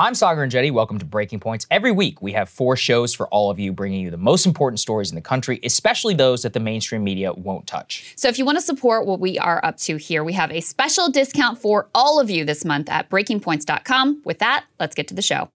I'm Saagar Enjeti. Welcome to Breaking Points. Every week, we have four shows for all of you, bringing you the most important stories in the country, especially those that the mainstream media won't touch. So, if you want to support what we are up to here, we have a special discount for all of you this month at breakingpoints.com. With that, let's get to the show.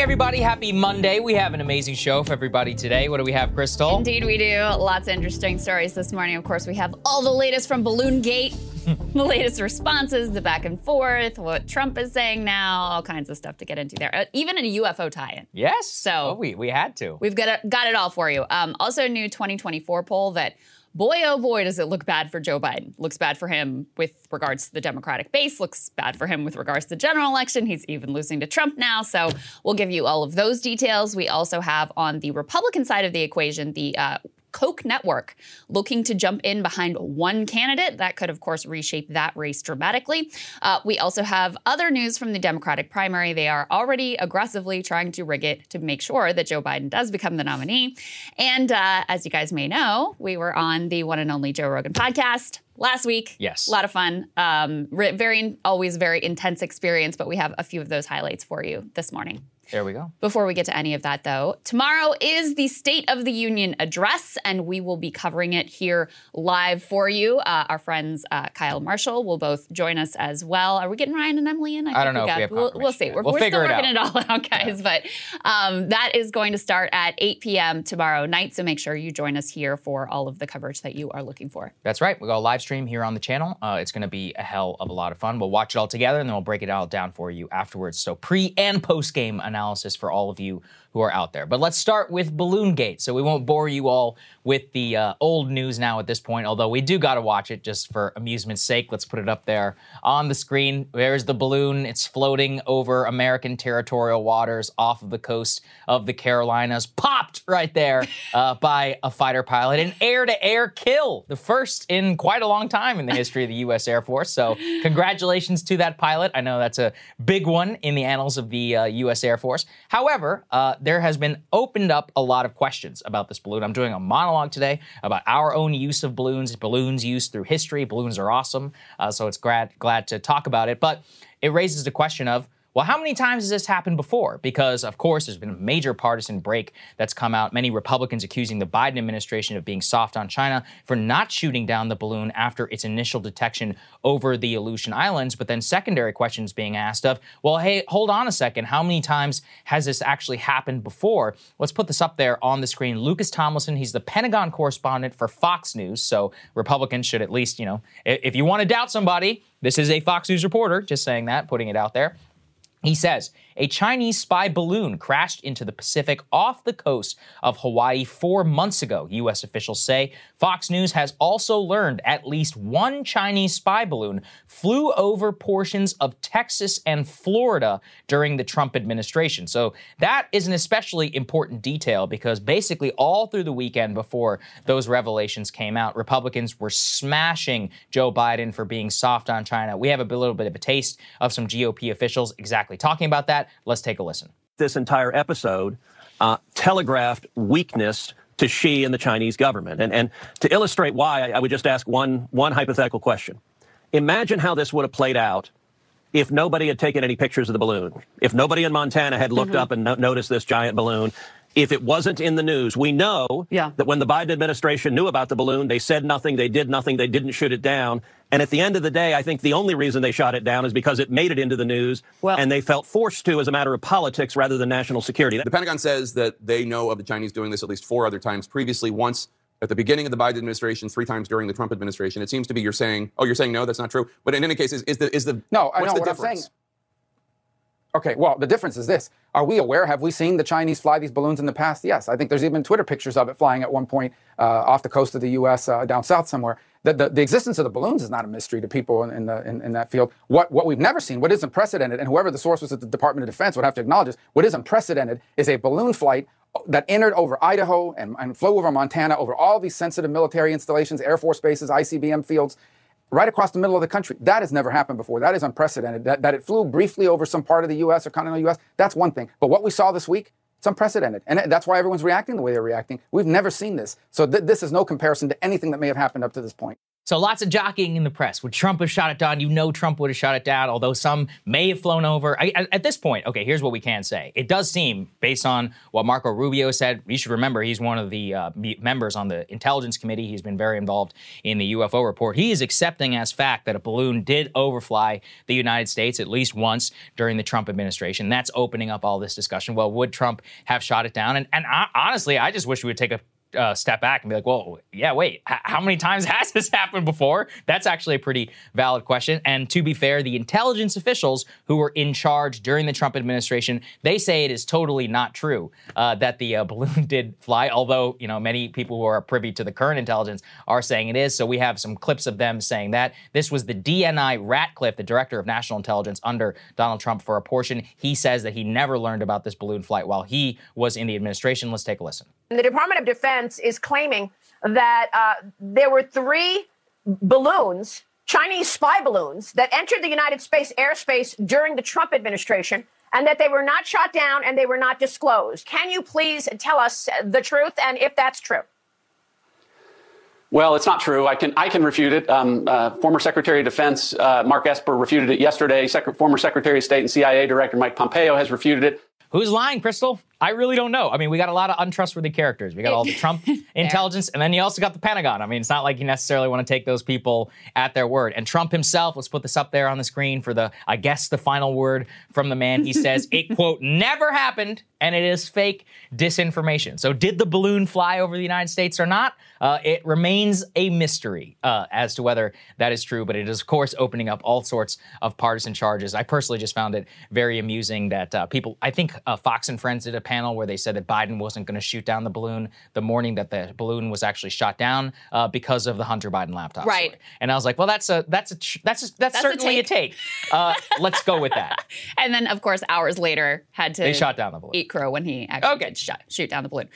Morning, everybody. Happy Monday. We have an amazing show for everybody today. What do we have, Krystal? Indeed, we do. Lots of interesting stories this morning. Of course, we have all the latest from Balloon Gate, the latest responses, the back and forth, what Trump is saying now, all kinds of stuff to get into there. Uh, even a UFO tie-in. Yes. So- Oh, we we had to. We've got it, got it all for you. Um, also, a new 2024 poll that, boy oh boy, does it look bad for Joe Biden. Looks bad for him with regards to the Democratic base. Looks bad for him with regards to the general election. He's even losing to Trump now. So we'll give you all of those details. We also have on the Republican side of the equation the uh, Koch network looking to jump in behind one candidate. That could, of course, reshape that race dramatically. Uh, we also have other news from the Democratic primary. They are already aggressively trying to rig it to make sure that Joe Biden does become the nominee. And uh, as you guys may know, we were on the one and only Joe Rogan podcast last week. Yes. A lot of fun. Um, very, always very intense experience, but we have a few of those highlights for you this morning. There we go. Before we get to any of that, though, tomorrow is the State of the Union address, and we will be covering it here live for you. Uh, our friends uh, Kyle Marshall will both join us as well. Are we getting Ryan and Emily in? I don't know if we have we'll, we'll see. We're, We'll we're still it working it all out, guys. But um, that is going to start at 8 p.m. tomorrow night. So make sure you join us here for all of the coverage that you are looking for. That's right. We got a live stream here on the channel. Uh, it's going to be a hell of a lot of fun. We'll watch it all together and then we'll break it all down for you afterwards. So pre and post game analysis for all of you who are out there. But let's start with Balloon Gate. So we won't bore you all with the uh, old news now at this point, although we do got to watch it just for amusement's sake. Let's put it up there on the screen. There's the balloon. It's floating over American territorial waters off of the coast of the Carolinas. Popped right there uh, by a fighter pilot. An air to air kill, the first in quite a long time in the history of the U.S. Air Force. So, congratulations to that pilot. I know that's a big one in the annals of the uh, U.S. Air Force. However, uh, there has been opened up a lot of questions about this balloon. I'm doing a monologue today about our own use of balloons, balloons used through history. Balloons are awesome. Uh, so, it's glad, glad to talk about it. But it raises the question of, well, how many times has this happened before? Because, of course, there's been a major partisan break that's come out. Many Republicans accusing the Biden administration of being soft on China for not shooting down the balloon after its initial detection over the Aleutian Islands. But then secondary questions being asked of, well, hey, hold on a second. How many times has this actually happened before? Let's put this up there on the screen. Lucas Tomlinson, he's the Pentagon correspondent for Fox News. So Republicans should at least, you know, if you want to doubt somebody, this is a Fox News reporter, just saying that, putting it out there. He says a Chinese spy balloon crashed into the Pacific off the coast of Hawaii four months ago, U.S. officials say. Fox News has also learned at least one Chinese spy balloon flew over portions of Texas and Florida during the Trump administration. So that is an especially important detail because basically all through the weekend before those revelations came out, Republicans were smashing Joe Biden for being soft on China. We have a little bit of a taste of some GOP officials exactly talking about that. Let's take a listen. This entire episode uh, telegraphed weakness to Xi and the Chinese government. And, and to illustrate why, I, I would just ask one, one hypothetical question. Imagine how this would have played out if nobody had taken any pictures of the balloon, if nobody in Montana had looked mm-hmm. up and no- noticed this giant balloon, if it wasn't in the news. We know yeah. that when the Biden administration knew about the balloon, they said nothing, they did nothing, they didn't shoot it down. And at the end of the day, I think the only reason they shot it down is because it made it into the news well, and they felt forced to as a matter of politics rather than national security. The Pentagon says that they know of the Chinese doing this at least four other times previously, once at the beginning of the Biden administration, three times during the Trump administration. It seems to be you're saying, oh, you're saying no, that's not true. But in any case, is, is the is the no, I know what difference? I'm saying. Okay, well, the difference is this. Are we aware? Have we seen the Chinese fly these balloons in the past? Yes. I think there's even Twitter pictures of it flying at one point uh, off the coast of the U.S. Uh, down south somewhere. The, the, the, existence of the balloons is not a mystery to people in, in the, in, in, that field. What, what we've never seen, what is unprecedented, and whoever the source was at the Department of Defense would have to acknowledge this, what is unprecedented is a balloon flight that entered over Idaho and, and flew over Montana, over all these sensitive military installations, Air Force bases, ICBM fields, right across the middle of the country. That has never happened before. That is unprecedented. That, that it flew briefly over some part of the U.S. or continental U.S., that's one thing. But what we saw this week, it's unprecedented. And that's why everyone's reacting the way they're reacting. We've never seen this. So th- this is no comparison to anything that may have happened up to this point. So lots of jockeying in the press. Would Trump have shot it down? You know Trump would have shot it down, although some may have flown over. I, at this point, okay, here's what we can say. It does seem, based on what Marco Rubio said, you should remember he's one of the uh, members on the Intelligence Committee. He's been very involved in the UFO report. He is accepting as fact that a balloon did overfly the United States at least once during the Trump administration. That's opening up all this discussion. Well, would Trump have shot it down? And, and I, honestly, I just wish we would take a uh, step back and be like, well, yeah, wait, h- how many times has this happened before? That's actually a pretty valid question. And to be fair, the intelligence officials who were in charge during the Trump administration, they say it is totally not true uh, that the uh, balloon did fly, although, you know, many people who are privy to the current intelligence are saying it is. So we have some clips of them saying that. This was the DNI Ratcliffe, the director of national intelligence under Donald Trump for a portion. He says that he never learned about this balloon flight while he was in the administration. Let's take a listen. The Department of Defense is claiming that uh, there were three balloons, Chinese spy balloons, that entered the United States airspace during the Trump administration and that they were not shot down and they were not disclosed. Can you please tell us the truth and if that's true? Well, it's not true. I can I can refute it. Um, uh, former Secretary of Defense uh, Mark Esper refuted it yesterday. Sec- former Secretary of State and CIA Director Mike Pompeo has refuted it. Who's lying, Krystal? I really don't know. I mean, we got a lot of untrustworthy characters. We got all the Trump intelligence, and then you also got the Pentagon. I mean, it's not like you necessarily want to take those people at their word. And Trump himself, let's put this up there on the screen for the, I guess, the final word from the man. He says, it, quote, never happened, and it is fake disinformation. So, did the balloon fly over the United States or not? Uh, it remains a mystery uh, as to whether that is true, but it is, of course, opening up all sorts of partisan charges. I personally just found it very amusing that uh, people, I think uh, Fox and Friends did a panel where they said that Biden wasn't going to shoot down the balloon the morning that the balloon was actually shot down uh, because of the Hunter Biden laptop. Right. Story. And I was like, well, that's a that's a that's a, that's, that's, certainly a take. A take. Uh, let's go with that. and then, of course, hours later, had to they shot down the balloon. Eat crow when he actually okay. did shot, shoot down the balloon.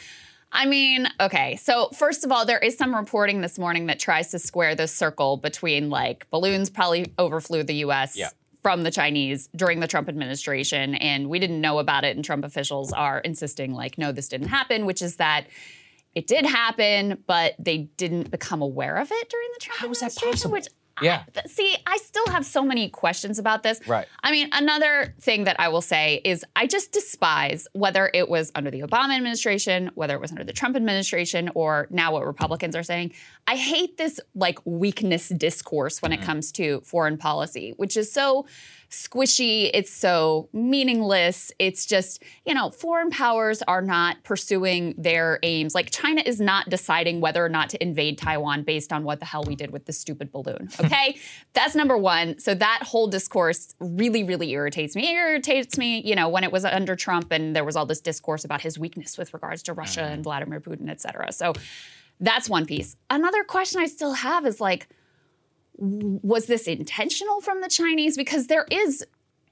I mean, okay. So, first of all, there is some reporting this morning that tries to square this circle between like balloons probably overflew the US yeah from the Chinese during the Trump administration, and we didn't know about it. And Trump officials are insisting, like, no, this didn't happen, which is that it did happen, but they didn't become aware of it during the Trump How administration. How is that possible? Which yeah. I, see, I still have so many questions about this. Right. I mean, another thing that I will say is I just despise whether it was under the Obama administration, whether it was under the Trump administration, or now what Republicans are saying. I hate this like weakness discourse when mm-hmm. it comes to foreign policy, which is so squishy, it's so meaningless. It's just, you know, foreign powers are not pursuing their aims. Like China is not deciding whether or not to invade Taiwan based on what the hell we did with the stupid balloon. Okay? That's number one. So that whole discourse really, really irritates me. It irritates me, you know, when it was under Trump and there was all this discourse about his weakness with regards to Russia mm-hmm. and Vladimir Putin, et cetera. So that's one piece. Another question I still have is like, was this intentional from the Chinese? Because there is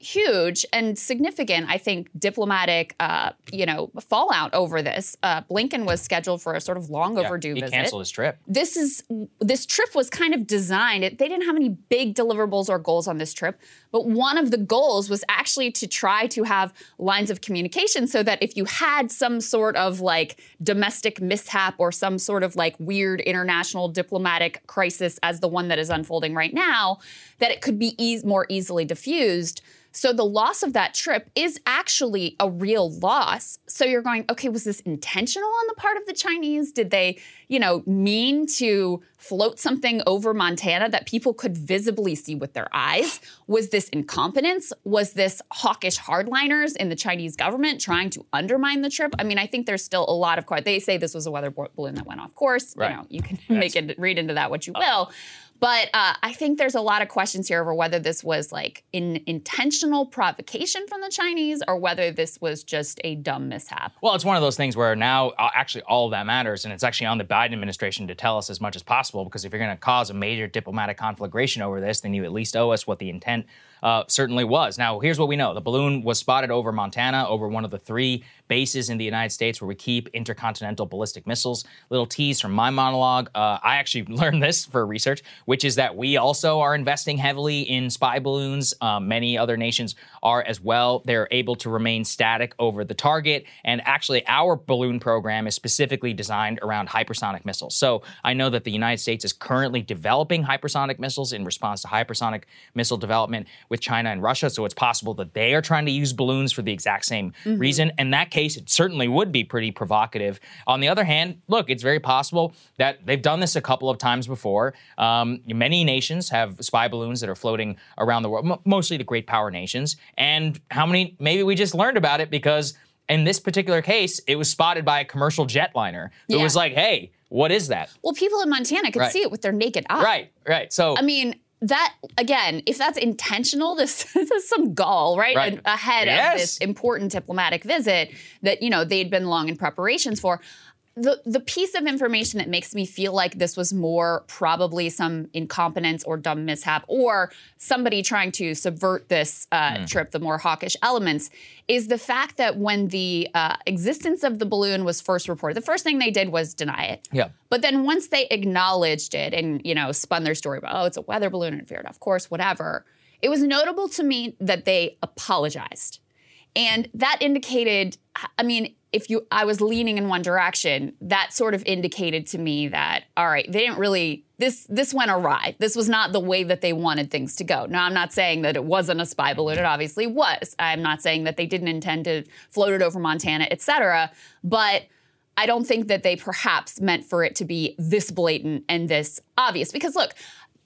huge and significant, I think, diplomatic, uh, you know, fallout over this. Uh, Blinken was scheduled for a sort of long Yeah, overdue he visit. canceled his trip. This is this trip was kind of designed. It, they didn't have any big deliverables or goals on this trip, but one of the goals was actually to try to have lines of communication so that if you had some sort of like domestic mishap or some sort of like weird international diplomatic crisis as the one that is unfolding right now, that it could be eas more easily diffused. So the loss of that trip is actually a real loss. So you're going, okay, was this intentional on the part of the Chinese? Did they, you know, mean to float something over Montana that people could visibly see with their eyes? Was this incompetence? Was this hawkish hardliners in the Chinese government trying to undermine the trip? I mean, I think there's still a lot of questions. They say this was a weather balloon that went off course. Right. You know, you can make it read into that what you will. But uh, I think there's a lot of questions here over whether this was like an intentional provocation from the Chinese or whether this was just a dumb mishap. Well, it's one of those things where now uh, actually all of that matters, and it's actually on the Biden administration to tell us as much as possible. Because if you're going to cause a major diplomatic conflagration over this, then you at least owe us what the intent uh, certainly was. Now, here's what we know: the balloon was spotted over Montana, over one of the three bases in the United States where we keep intercontinental ballistic missiles. Little tease from my monologue. Uh, I actually learned this for research, which is that we also are investing heavily in spy balloons. Um, many other nations are as well. They're able to remain static over the target. And actually, our balloon program is specifically designed around hypersonic missiles. So I know that the United States is currently developing hypersonic missiles in response to hypersonic missile development with China and Russia. So it's possible that they are trying to use balloons for the exact same Mhm. reason. In that case, it certainly would be pretty provocative. On the other hand, look, it's very possible that they've done this a couple of times before. Um, many nations have spy balloons that are floating around the world, mo- mostly the great power nations. And how many? Maybe we just learned about it because in this particular case, it was spotted by a commercial jetliner. It Yeah. was like, hey, what is that? Well, people in Montana could Right. see it with their naked eye. Right, right. So I mean, that again, if that's intentional, this, this is some gall, right? Right. Ahead of this important diplomatic visit that you know they'd been long in preparations for. The the piece of information that makes me feel like this was more probably some incompetence or dumb mishap or somebody trying to subvert this uh, Hmm. trip, the more hawkish elements, is the fact that when the uh, existence of the balloon was first reported, the first thing they did was deny it. yeah. But then once they acknowledged it and, you know, spun their story about, oh, it's a weather balloon and veered off course, whatever, it was notable to me that they apologized. And that indicated, I mean, if you I was leaning in one direction, that sort of indicated to me that, all right, they didn't really this this went awry. This was not the way that they wanted things to go. Now I'm not saying that it wasn't a spy balloon, it obviously was. I'm not saying that they didn't intend to float it over Montana, et cetera. But I don't think that they perhaps meant for it to be this blatant and this obvious. Because look,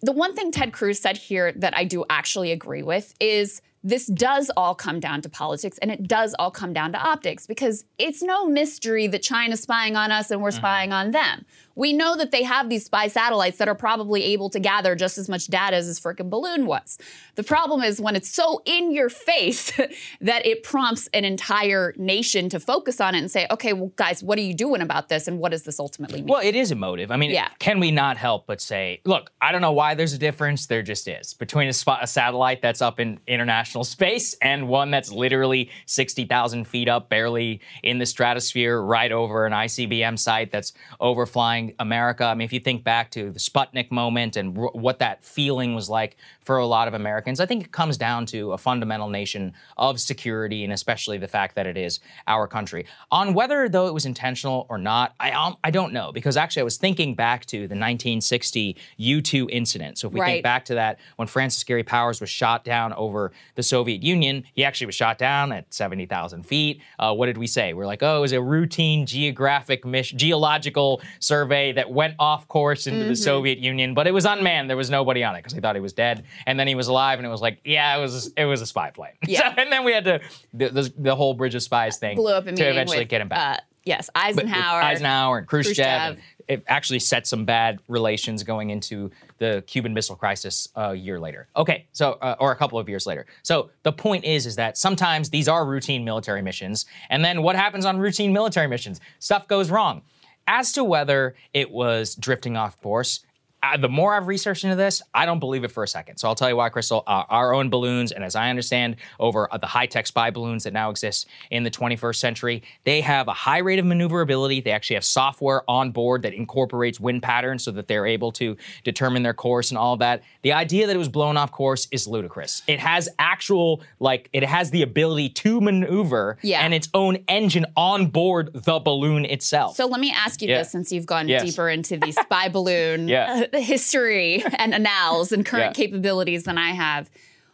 the one thing Ted Cruz said here that I do actually agree with is this does all come down to politics and it does all come down to optics because it's no mystery that China's spying on us and we're mm-hmm. spying on them. We know that they have these spy satellites that are probably able to gather just as much data as this frickin' balloon was. The problem is when it's so in your face that it prompts an entire nation to focus on it and say, okay, well, guys, what are you doing about this and what does this ultimately mean? Well, it is emotive. I mean, Yeah. can we not help but say, look, I don't know why there's a difference. There just is between a, spot, a satellite that's up in international space and one that's literally 60,000 feet up, barely in the stratosphere, right over an ICBM site that's overflying America. I mean, if you think back to the Sputnik moment and what that feeling was like for a lot of Americans, I think it comes down to a fundamental nation of security and especially the fact that it is our country. On whether though it was intentional or not, I um, I don't know because actually I was thinking back to the 1960 U2 incident. So if we Right. think back to that when Francis Gary Powers was shot down over the Soviet Union, he actually was shot down at 70,000 feet. Uh, what did we say? We're like, oh, it was a routine geographic mission, geological survey survey that went off course into Mm-hmm. the Soviet Union, but it was unmanned. There was nobody on it because they thought he was dead, and then he was alive, and it was like, yeah, it was it was a spy plane. Yeah. So- and then we had to the, the, the whole Bridge of Spies thing Blew up to eventually with, get him back. Uh, yes, Eisenhower. Eisenhower and Khrushchev. Khrushchev. and It actually set some bad relations going into the Cuban Missile Crisis a year later. Okay, so uh, or a couple of years later. So the point is, is that sometimes these are routine military missions, and then what happens on routine military missions? Stuff goes wrong. As to whether it was drifting off course, uh, the more I've researched into this, I don't believe it for a second. So I'll tell you why, Krystal. Uh, our own balloons, and as I understand, over uh, the high tech spy balloons that now exist in the 21st century, they have a high rate of maneuverability. They actually have software on board that incorporates wind patterns so that they're able to determine their course and all of that. The idea that it was blown off course is ludicrous. It has actual, like, it has the ability to maneuver Yeah. and its own engine on board the balloon itself. So let me ask you Yeah. this since you've gone Yes. deeper into the spy balloon Yeah. Uh, history and annals and current Yeah. capabilities than I have.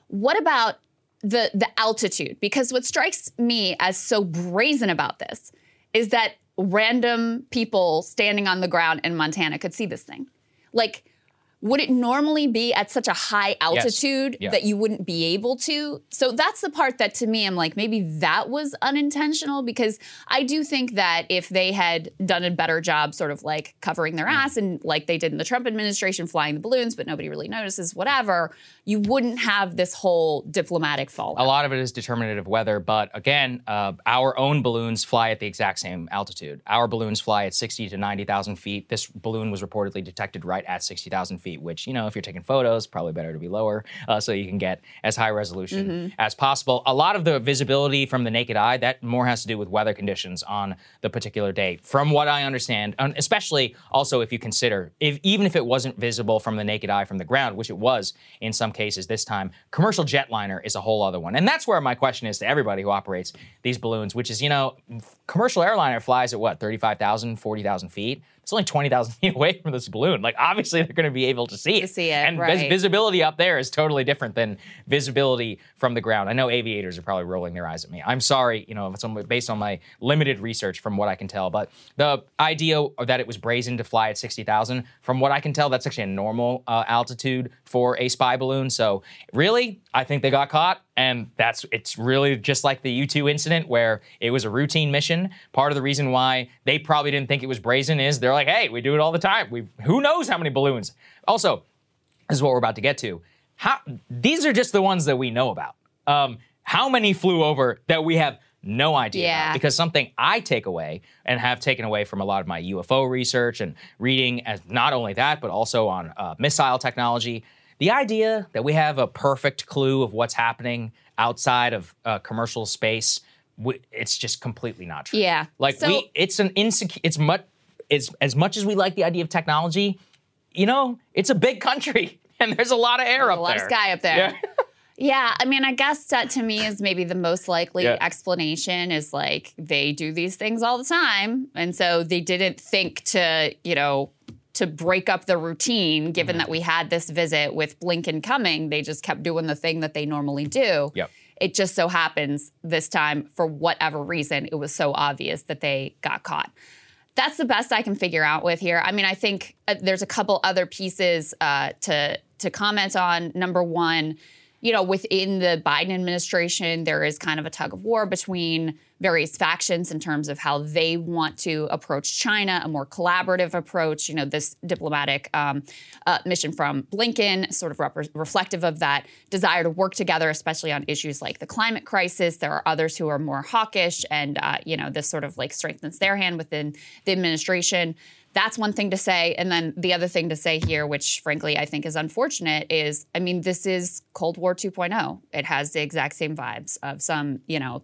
What about the the altitude? Because what strikes me as so brazen about this is that random people standing on the ground in Montana could see this thing. Like would it normally be at such a high altitude Yeah. that you wouldn't be able to? So that's the part that to me, I'm like, maybe that was unintentional because I do think that if they had done a better job, sort of like covering Mm. their ass and like they did in the Trump administration, flying the balloons, but nobody really notices, whatever, you wouldn't have this whole diplomatic fallout. A lot of it is determinative weather, but again, uh, our own balloons fly at the exact same altitude. Our balloons fly at 60 to 90,000 feet. This balloon was reportedly detected right at 60,000 feet, which, you know, if you're taking photos, probably better to be lower uh, so you can get as high resolution Mm-hmm. as possible. A lot of the visibility from the naked eye, that more has to do with weather conditions on the particular day. From what I understand, and especially also if you consider, if even if it wasn't visible from the naked eye from the ground, which it was in some cases this time, commercial jetliner is a whole other one. And that's where my question is to everybody who operates these balloons, which is, you know, commercial airliner flies at what, 35,000, 40,000 feet? It's only 20,000 feet away from this balloon. Like, obviously, they're going to be able to see it. To see it, And vis- visibility up there is totally different than visibility from the ground. I know aviators are probably rolling their eyes at me. I'm sorry, you know, if it's on- based on my limited research from what I can tell, but the idea that it was brazen to fly at 60,000, from what I can tell, that's actually a normal uh, altitude for a spy balloon. So, really, I think they got caught. And that's it's really just like the U2 incident where it was a routine mission. Part of the reason why they probably didn't think it was brazen is they're like, hey, we do it all the time. We who knows how many balloons. Also, this is what we're about to get to. How these are just the ones that we know about. Um, how many flew over that we have no idea Yeah. about? Because something I take away and have taken away from a lot of my UFO research and reading, as not only that, but also on uh, missile technology. The idea that we have a perfect clue of what's happening outside of uh, commercial space, w- it's just completely not true. Yeah. Like So- we, it's an insecure. It's much. It's as much as we like the idea of technology. You know, it's a big country, and there's a lot of air There's up a lot there. of sky up there. Yeah. Yeah, I mean, I guess that to me is maybe the most likely Yeah. explanation is like they do these things all the time. And so they didn't think to, you know, to break up the routine, given Mm-hmm. that we had this visit with Blinken coming. They just kept doing the thing that they normally do. Yep. It just so happens this time, for whatever reason, it was so obvious that they got caught that's the best I can figure out with here. I mean, I think uh, there's a couple other pieces uh, to to comment on. Number one, you know, within the Biden administration, there is kind of a tug of war between various factions in terms of how they want to approach China, a more collaborative approach. You know, this diplomatic um, uh, mission from Blinken, sort of rep- reflective of that desire to work together, especially on issues like the climate crisis. There are others who are more hawkish, and uh, you know, this sort of like strengthens their hand within the administration. That's one thing to say. And then the other thing to say here, which frankly I think is unfortunate, is I mean, this is Cold War 2.0. It has the exact same vibes of some, you know,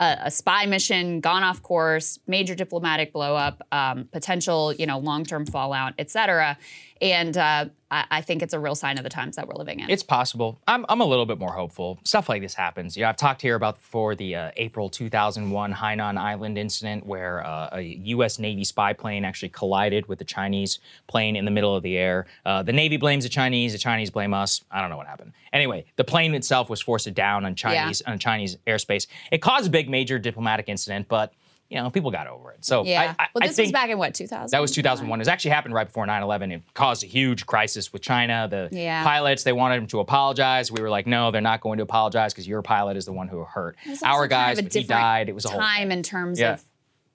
a, a spy mission gone off course, major diplomatic blowup, um, potential, you know, long-term fallout, et cetera. And uh, I, I think it's a real sign of the times that we're living in. It's possible. I'm, I'm a little bit more hopeful. Stuff like this happens. You know, I've talked here about before the uh, April 2001 Hainan Island incident where uh, a U.S. Navy spy plane actually collided with the Chinese plane in the middle of the air. Uh, the Navy blames the Chinese. The Chinese blame us. I don't know what happened. Anyway, the plane itself was forced down on Chinese on Chinese airspace. It caused a big major diplomatic incident, but you know, people got over it. So Yeah. I, I, well, this was back in what 2000. that was 2001. It actually happened right before 9/11. It caused a huge crisis with China. The Yeah. pilots they wanted them to apologize. We were like, no, they're not going to apologize because your pilot is the one who hurt our kind guys. of a but he died. It was a whole time in terms Yeah. of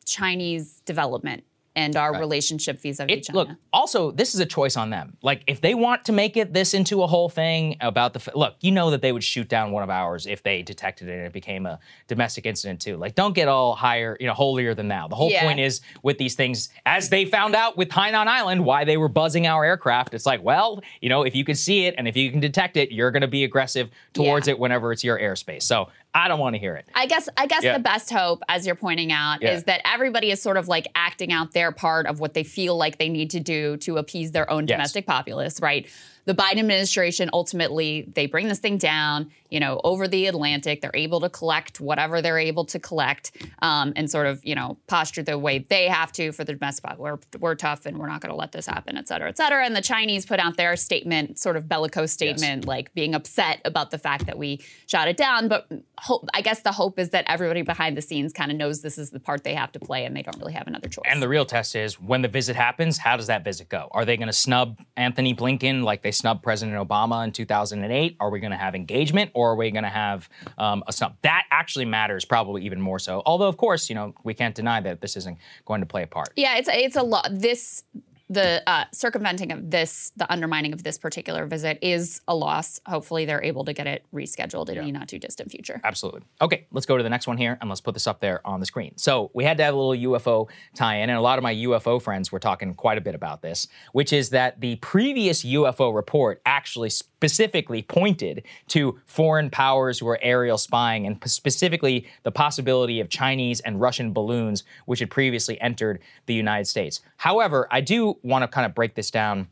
Chinese development and our relationship vis-a-vis It, China. look, also, this is a choice on them. Like, if they want to make it this into a whole thing about the look, you know that they would shoot down one of ours if they detected it and it became a domestic incident too. Like, don't get all higher, you know, holier than thou. The whole Yeah. point is with these things, as they found out with Hainan Island, why they were buzzing our aircraft. It's like, well, you know, if you can see it and if you can detect it, you're going to be aggressive towards Yeah. it whenever it's your airspace. So I don't want to hear it. I guess I guess Yeah. the best hope, as you're pointing out, Yeah. is that everybody is sort of like acting out their part of what they feel like they need to do to appease their own Yes. domestic populace, right? The Biden administration ultimately they bring this thing down, you know, over the Atlantic. They're able to collect whatever they're able to collect, um, and sort of you know posture the way they have to for the domestic. We're we're tough and we're not going to let this happen, et cetera, et cetera. And the Chinese put out their statement, sort of bellicose statement, like being upset about the fact that we shot it down. But hope, I guess the hope is that everybody behind the scenes kind of knows this is the part they have to play, and they don't really have another choice. And the real test is when the visit happens, how does that visit go? Are they going to snub Antony Blinken like they snubbed President Obama in 2008? Are we going to have engagement or are we going to have um, a snub? That actually matters probably even more so. Although, of course, you know, we can't deny that this isn't going to play a part. Yeah, it's it's a lot. This the uh, circumventing of this, the undermining of this particular visit is a loss. Hopefully, they're able to get it rescheduled in the not too distant future. Absolutely. Okay, let's go to the next one here and let's put this up there on the screen. So, we had to have a little UFO tie in, and a lot of my UFO friends were talking quite a bit about this, which is that the previous UFO report actually specifically pointed to foreign powers who are aerial spying and specifically the possibility of Chinese and Russian balloons, which had previously entered the United States. However, I do want to kind of break this down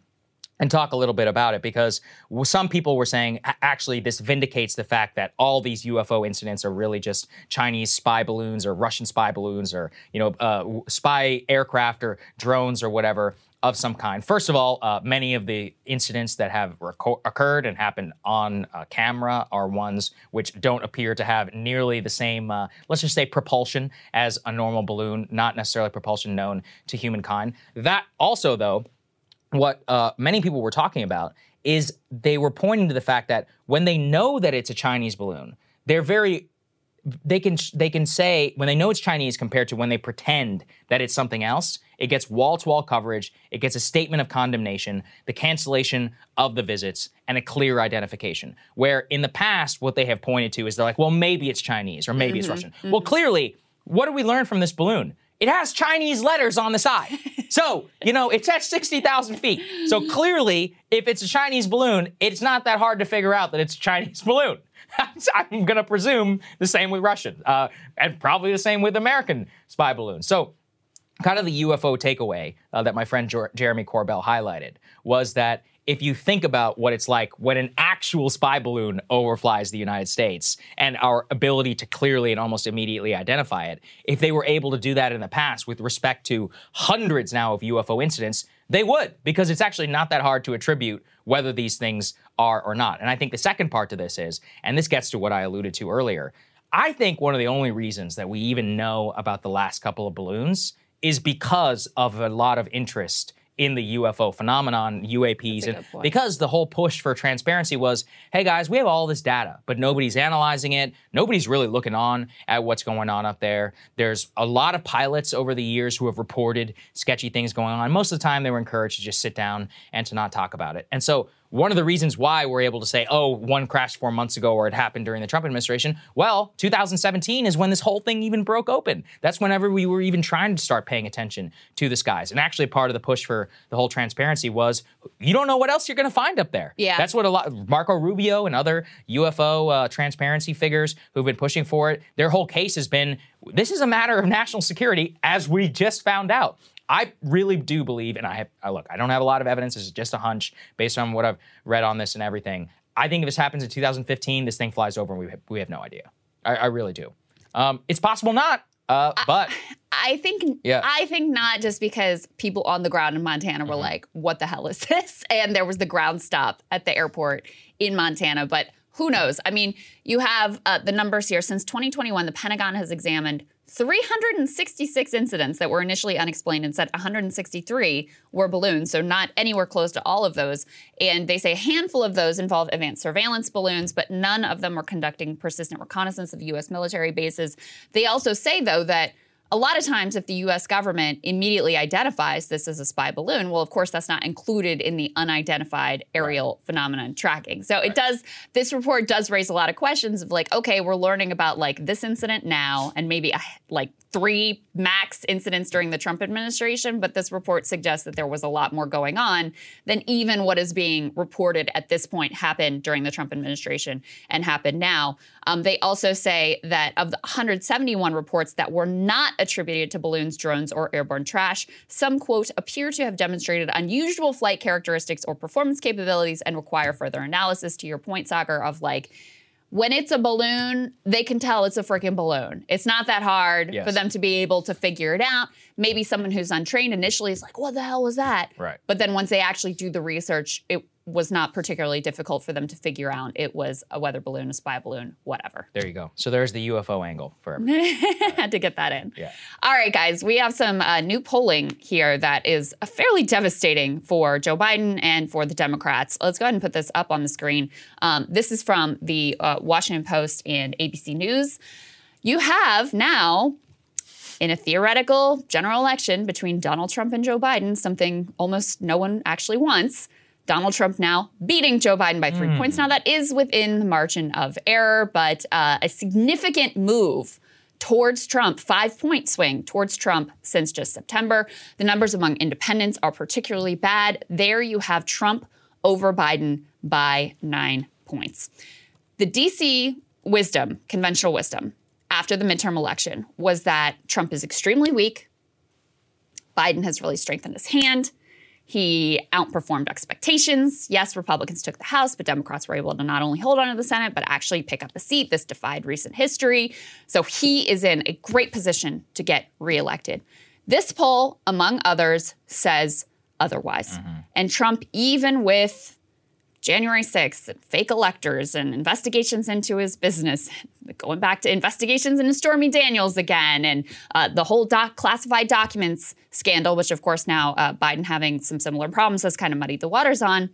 and talk a little bit about it because some people were saying actually this vindicates the fact that all these UFO incidents are really just Chinese spy balloons or Russian spy balloons or you know uh, spy aircraft or drones or whatever of some kind. First of all, uh, many of the incidents that have reco- occurred and happened on uh, camera are ones which don't appear to have nearly the same, uh, let's just say, propulsion as a normal balloon, not necessarily propulsion known to humankind. That also, though, what uh, many people were talking about is they were pointing to the fact that when they know that it's a Chinese balloon, they're very they can they can say when they know it's Chinese compared to when they pretend that it's something else. It gets wall to wall coverage. It gets a statement of condemnation, the cancellation of the visits, and a clear identification. Where in the past, what they have pointed to is they're like, well, maybe it's Chinese or maybe it's Russian. Well, clearly, what do we learn from this balloon? It has Chinese letters on the side. So, you know, it's at 60,000 feet. So clearly, if it's a Chinese balloon, it's not that hard to figure out that it's a Chinese balloon. I'm going to presume the same with Russian, uh, and probably the same with American spy balloons. So, kind of the UFO takeaway uh, that my friend Jer- Jeremy Corbell highlighted was that if you think about what it's like when an actual spy balloon overflies the United States and our ability to clearly and almost immediately identify it, if they were able to do that in the past with respect to hundreds now of UFO incidents, they would, because it's actually not that hard to attribute whether these things are or not. And I think the second part to this is, and this gets to what I alluded to earlier, I think one of the only reasons that we even know about the last couple of balloons is because of a lot of interest in the UFO phenomenon, UAPs, and because the whole push for transparency was, hey guys, we have all this data, but nobody's analyzing it. Nobody's really looking on at what's going on up there. There's a lot of pilots over the years who have reported sketchy things going on. Most of the time, they were encouraged to just sit down and to not talk about it. And so one of the reasons why we're able to say, oh, one crashed four months ago or it happened during the Trump administration, well, 2017 is when this whole thing even broke open. That's whenever we were even trying to start paying attention to the skies. And actually, part of the push for the whole transparency was you don't know what else you're going to find up there. Yeah. That's what a lot, Marco Rubio and other UFO uh, transparency figures who've been pushing for it, their whole case has been this is a matter of national security, as we just found out. I really do believe, and I have, I look, I don't have a lot of evidence. This is just a hunch based on what I've read on this and everything. I think if this happens in 2015, this thing flies over and we have, we have no idea. I, I really do. Um, it's possible not, uh, but I think Yeah. I think not just because people on the ground in Montana Mm-hmm. were like, "What the hell is this?" And there was the ground stop at the airport in Montana, but who knows? I mean, you have uh, the numbers here. Since 2021, the Pentagon has examined 366 incidents that were initially unexplained and said 163 were balloons, so not anywhere close to all of those. And they say a handful of those involved advanced surveillance balloons, but none of them were conducting persistent reconnaissance of U.S. military bases. They also say, though, that a lot of times, if the US government immediately identifies this as a spy balloon, well, of course, that's not included in the unidentified aerial right. phenomenon tracking. So right. it does, this report does raise a lot of questions of like, okay, we're learning about like this incident now and maybe like three max incidents during the Trump administration, but this report suggests that there was a lot more going on than even what is being reported at this point happened during the Trump administration and happened now. Um, they also say that of the 171 reports that were not attributed to balloons, drones, or airborne trash, some, quote, appear to have demonstrated unusual flight characteristics or performance capabilities and require further analysis, to your point, Saagar, of like, when it's a balloon, they can tell it's a freaking balloon. It's not that hard yes. for them to be able to figure it out. Maybe someone who's untrained initially is like, what the hell was that? Right. But then once they actually do the research, it was not particularly difficult for them to figure out it was a weather balloon, a spy balloon, whatever. There you go. So there's the UFO angle for Had to get that in. Yeah. All right, guys, we have some uh, new polling here that is fairly devastating for Joe Biden and for the Democrats. Let's go ahead and put this up on the screen. Um, this is from the uh, Washington Post and ABC News. You have now in a theoretical general election between Donald Trump and Joe Biden, something almost no one actually wants. Donald Trump now beating Joe Biden by three mm. points. Now, that is within the margin of error, but uh, a significant move towards Trump, five point swing towards Trump since just September. The numbers among independents are particularly bad. There you have Trump over Biden by nine points. The DC wisdom, conventional wisdom, after the midterm election was that Trump is extremely weak. Biden has really strengthened his hand. He outperformed expectations. Yes, Republicans took the House, but Democrats were able to not only hold on to the Senate, but actually pick up a seat. This defied recent history. So he is in a great position to get reelected. This poll, among others, says otherwise. Mm-hmm. And Trump, even with January 6th, fake electors and investigations into his business, going back to investigations into Stormy Daniels again, and uh, the whole doc- classified documents scandal, which of course now uh, Biden having some similar problems has kind of muddied the waters on.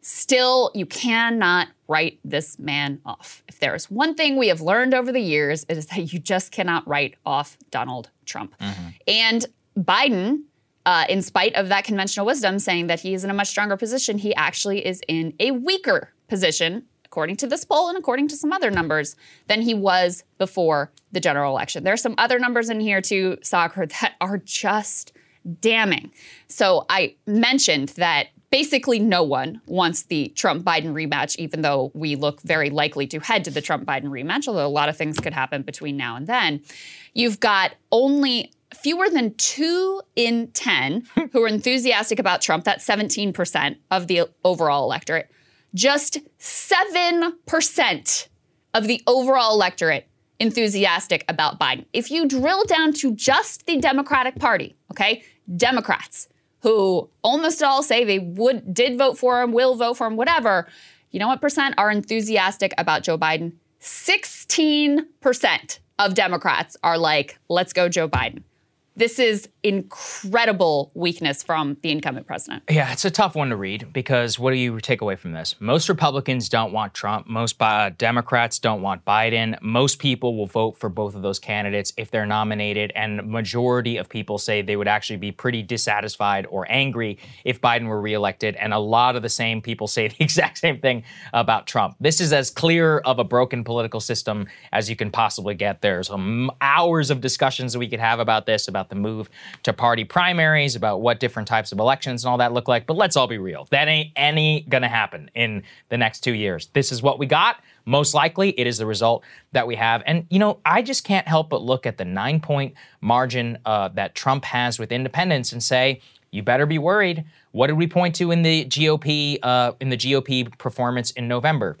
Still, you cannot write this man off. If there is one thing we have learned over the years, it is that you just cannot write off Donald Trump. Mm-hmm. And Biden uh, in spite of that conventional wisdom saying that he is in a much stronger position, he actually is in a weaker position, according to this poll and according to some other numbers, than he was before the general election. There are some other numbers in here too, Saagar, that are just damning. So I mentioned that basically no one wants the Trump Biden rematch, even though we look very likely to head to the Trump Biden rematch, although a lot of things could happen between now and then. You've got only fewer than two in 10 who are enthusiastic about Trump. That's 17% of the overall electorate. Just 7% of the overall electorate enthusiastic about Biden. If you drill down to just the Democratic Party, okay, Democrats who almost all say they would did vote for him, will vote for him, whatever. You know what percent are enthusiastic about Joe Biden? 16% of Democrats are like, let's go Joe Biden. This is incredible weakness from the incumbent president. Yeah, it's a tough one to read because what do you take away from this? Most Republicans don't want Trump. Most uh, Democrats don't want Biden. Most people will vote for both of those candidates if they're nominated, and majority of people say they would actually be pretty dissatisfied or angry if Biden were reelected. And a lot of the same people say the exact same thing about Trump. This is as clear of a broken political system as you can possibly get. There's um, hours of discussions that we could have about this, about the move to party primaries, about what different types of elections and all that look like. But let's all be real. That ain't any gonna happen in the next two years. This is what we got. Most likely, it is the result that we have. And, you know, I just can't help but look at the nine point margin uh, that Trump has with independents and say, you better be worried. What did we point to in the GOP uh, in the GOP performance in November?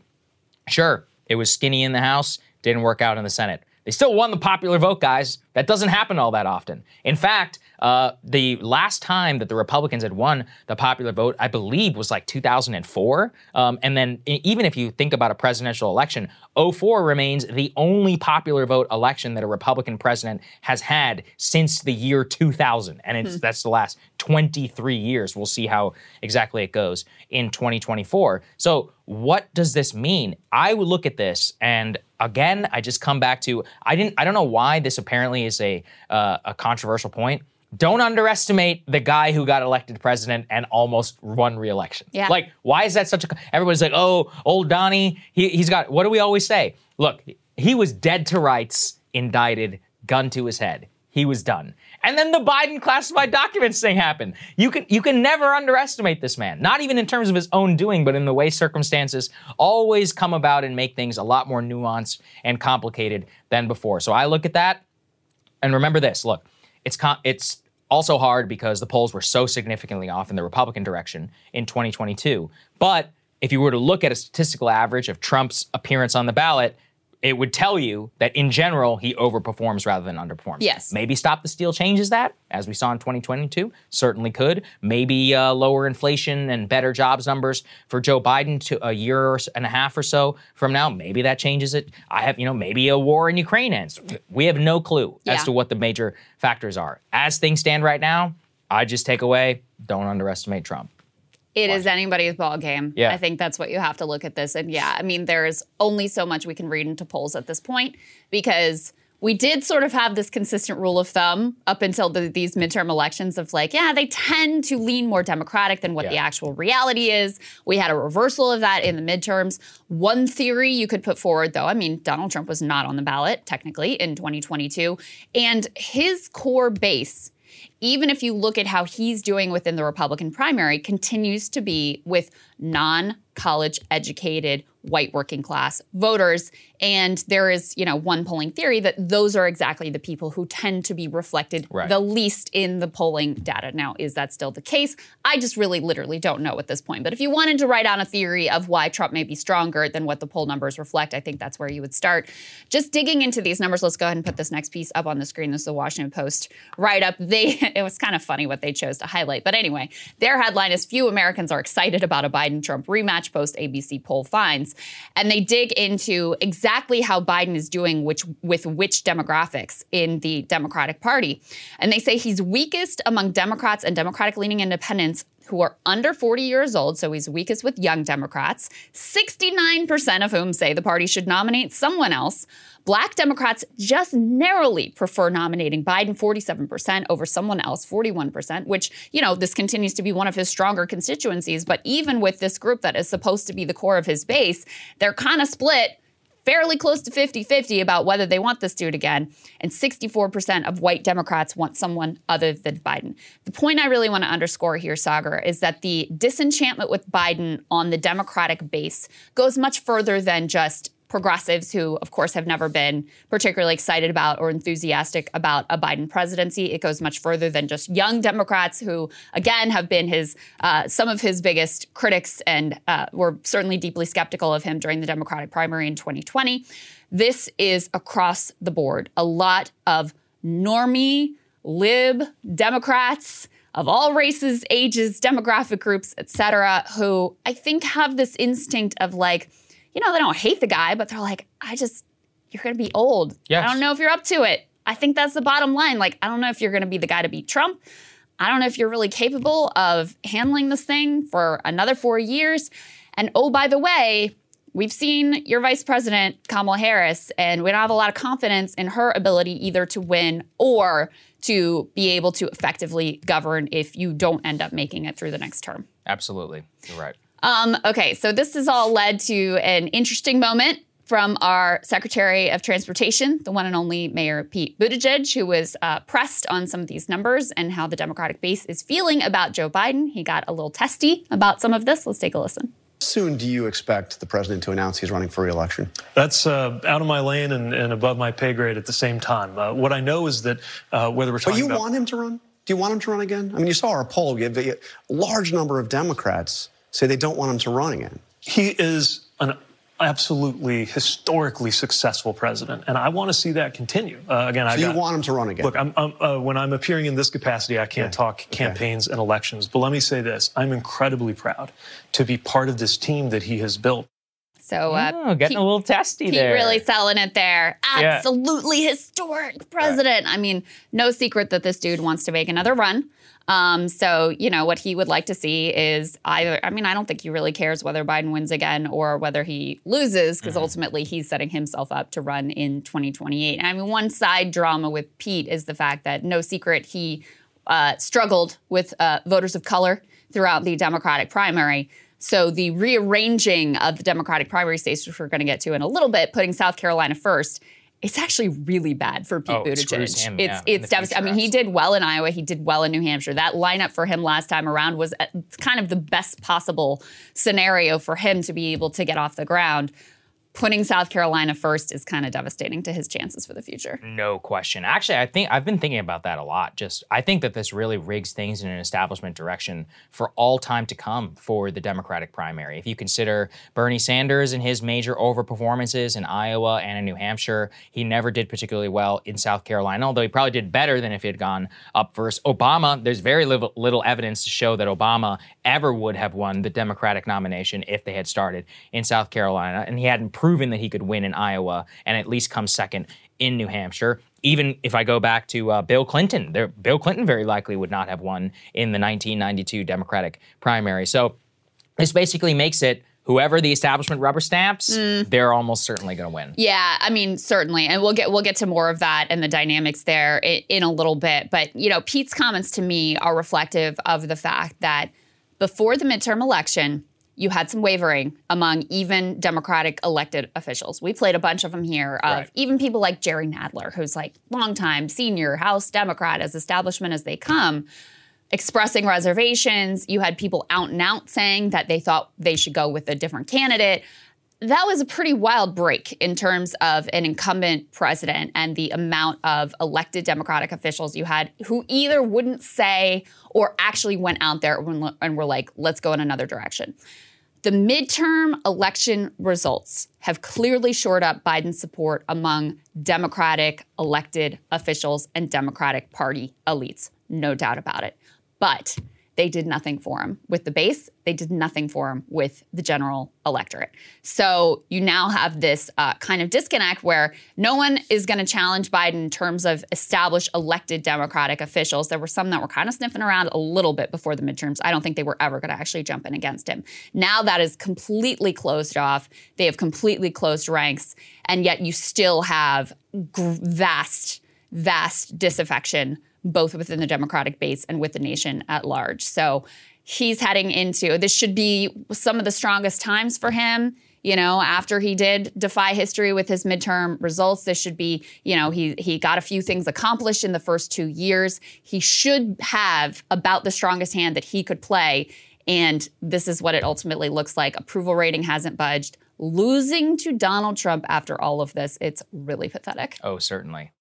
Sure, it was skinny in the House, didn't work out in the Senate. They still won the popular vote, guys. That doesn't happen all that often. In fact, uh, the last time that the Republicans had won the popular vote, I believe, was like 2004. Um, and then even if you think about a presidential election, 04 remains the only popular vote election that a Republican president has had since the year 2000. And it's, hmm. that's the last 23 years. We'll see how exactly it goes in 2024. So, what does this mean? I would look at this and again, I just come back to I didn't I don't know why this apparently is a uh, a controversial point. Don't underestimate the guy who got elected president and almost won re-election. Yeah. Like, why is that such a? Everybody's like, oh, old Donnie, he, he's got. What do we always say? Look, he was dead to rights, indicted, gun to his head. He was done. And then the Biden classified documents thing happened. You can you can never underestimate this man. Not even in terms of his own doing, but in the way circumstances always come about and make things a lot more nuanced and complicated than before. So I look at that and remember this. Look, it's it's also hard because the polls were so significantly off in the Republican direction in 2022. But if you were to look at a statistical average of Trump's appearance on the ballot, it would tell you that in general he overperforms rather than underperforms. Yes. Maybe stop the steal changes that, as we saw in 2022. Certainly could. Maybe uh, lower inflation and better jobs numbers for Joe Biden to a year and a half or so from now. Maybe that changes it. I have, you know, maybe a war in Ukraine ends. We have no clue yeah. as to what the major factors are. As things stand right now, I just take away don't underestimate Trump. It is anybody's ball game. Yeah. I think that's what you have to look at this. And yeah, I mean, there's only so much we can read into polls at this point because we did sort of have this consistent rule of thumb up until the, these midterm elections of like, yeah, they tend to lean more Democratic than what yeah. the actual reality is. We had a reversal of that in the midterms. One theory you could put forward, though, I mean, Donald Trump was not on the ballot technically in 2022, and his core base even if you look at how he's doing within the Republican primary, continues to be with non college educated white working class voters. And there is, you know, one polling theory that those are exactly the people who tend to be reflected right. the least in the polling data. Now, is that still the case? I just really literally don't know at this point. But if you wanted to write on a theory of why Trump may be stronger than what the poll numbers reflect, I think that's where you would start. Just digging into these numbers, let's go ahead and put this next piece up on the screen. This is the Washington Post write up. They it was kind of funny what they chose to highlight. But anyway, their headline is few Americans are excited about a Biden Trump rematch post ABC poll finds. And they dig into exactly how Biden is doing which, with which demographics in the Democratic Party. And they say he's weakest among Democrats and Democratic leaning independents who are under 40 years old, so he's weakest with young Democrats, 69% of whom say the party should nominate someone else. Black Democrats just narrowly prefer nominating Biden 47% over someone else 41%, which, you know, this continues to be one of his stronger constituencies. But even with this group that is supposed to be the core of his base, they're kind of split fairly close to 50 50 about whether they want this dude again. And 64% of white Democrats want someone other than Biden. The point I really want to underscore here, Saagar, is that the disenchantment with Biden on the Democratic base goes much further than just progressives who, of course, have never been particularly excited about or enthusiastic about a Biden presidency. It goes much further than just young Democrats who, again, have been his uh, some of his biggest critics and uh, were certainly deeply skeptical of him during the Democratic primary in 2020. This is across the board. A lot of normie, lib Democrats of all races, ages, demographic groups, et cetera, who I think have this instinct of like, you know, they don't hate the guy, but they're like, I just, you're going to be old. Yes. I don't know if you're up to it. I think that's the bottom line. Like, I don't know if you're going to be the guy to beat Trump. I don't know if you're really capable of handling this thing for another four years. And oh, by the way, we've seen your vice president, Kamala Harris, and we don't have a lot of confidence in her ability either to win or to be able to effectively govern if you don't end up making it through the next term. Absolutely. You're right. Um, okay, so this has all led to an interesting moment from our Secretary of Transportation, the one and only Mayor Pete Buttigieg, who was uh, pressed on some of these numbers and how the Democratic base is feeling about Joe Biden. He got a little testy about some of this. Let's take a listen. Soon do you expect the president to announce he's running for reelection? That's uh, out of my lane and, and, above my pay grade at the same time. Uh, what I know is that uh, whether we're talking But you about- want him to run? Do you want him to run again? I mean, you saw our poll. We have a large number of Democrats say they don't want him to run again. He is an absolutely historically successful president, and I want to see that continue. Uh, again, so I you got, want him to run again? Look, I'm, I'm, uh, when I'm appearing in this capacity, I can't talk campaigns and elections. But let me say this: I'm incredibly proud to be part of this team that he has built. So uh, Oh, getting a little testy Pete there. really selling it there. Yeah. Absolutely historic president. I mean, no secret that this dude wants to make another run. Um, so, you know, what he would like to see is either, I mean, I don't think he really cares whether Biden wins again or whether he loses, because ultimately he's setting himself up to run in 2028. And I mean, one side drama with Pete is the fact that no secret he uh, struggled with uh, voters of color throughout the Democratic primary. So the rearranging of the Democratic primary states, which we're going to get to in a little bit, putting South Carolina first, it's actually really bad for Pete Oh, Buttigieg. him, it's yeah, it's devastating. I mean, he did well in Iowa. He did well in New Hampshire. That lineup for him last time around was uh, kind of the best possible scenario for him to be able to get off the ground. Putting South Carolina first is kind of devastating to his chances for the future. No question. Actually, I think I've been thinking about that a lot. Just I think that this really rigs things in an establishment direction for all time to come for the Democratic primary. If you consider Bernie Sanders and his major overperformances in Iowa and in New Hampshire, he never did particularly well in South Carolina, although he probably did better than if he had gone up first. Obama, there's very little, little evidence to show that Obama ever would have won the Democratic nomination if they had started in South Carolina, and he hadn't proven that he could win in Iowa and at least come second in New Hampshire. Even if I go back to uh, Bill Clinton, there, Bill Clinton very likely would not have won in the 1992 Democratic primary. So this basically makes it whoever the establishment rubber stamps, they're almost certainly going to win. Yeah, I mean certainly, and we'll get we'll get to more of that and the dynamics there in, in a little bit. But you know, Pete's comments to me are reflective of the fact that before the midterm election, you had some wavering among even Democratic elected officials. We played a bunch of them here of Right. even people like Jerry Nadler, who's like longtime senior House Democrat, as establishment as they come expressing reservations. You had people out and out saying that they thought they should go with a different candidate. That was a pretty wild break in terms of an incumbent president and the amount of elected Democratic officials you had who either wouldn't say or actually went out there and were like, let's go in another direction. The midterm election results have clearly shored up Biden's support among Democratic elected officials and Democratic Party elites. No doubt about it. But they did nothing for him with the base. They did nothing for him with the general electorate. So you now have this uh, kind of disconnect where no one is going to challenge Biden in terms of established elected Democratic officials. There were some that were kind of sniffing around a little bit before the midterms. I don't think they were ever going to actually jump in against him. Now that is completely closed off. They have completely closed ranks, and yet you still have vast, vast disaffection both within the Democratic base and with the nation at large. So he's heading into this should be some of the strongest times for him. You know, after he did defy history with his midterm results, this should be, you know, he he got a few things accomplished in the first two years. He should have about the strongest hand that he could play. And this is what it ultimately looks like. Approval rating hasn't budged. Losing to Donald Trump after all of this, it's really pathetic. Oh, certainly.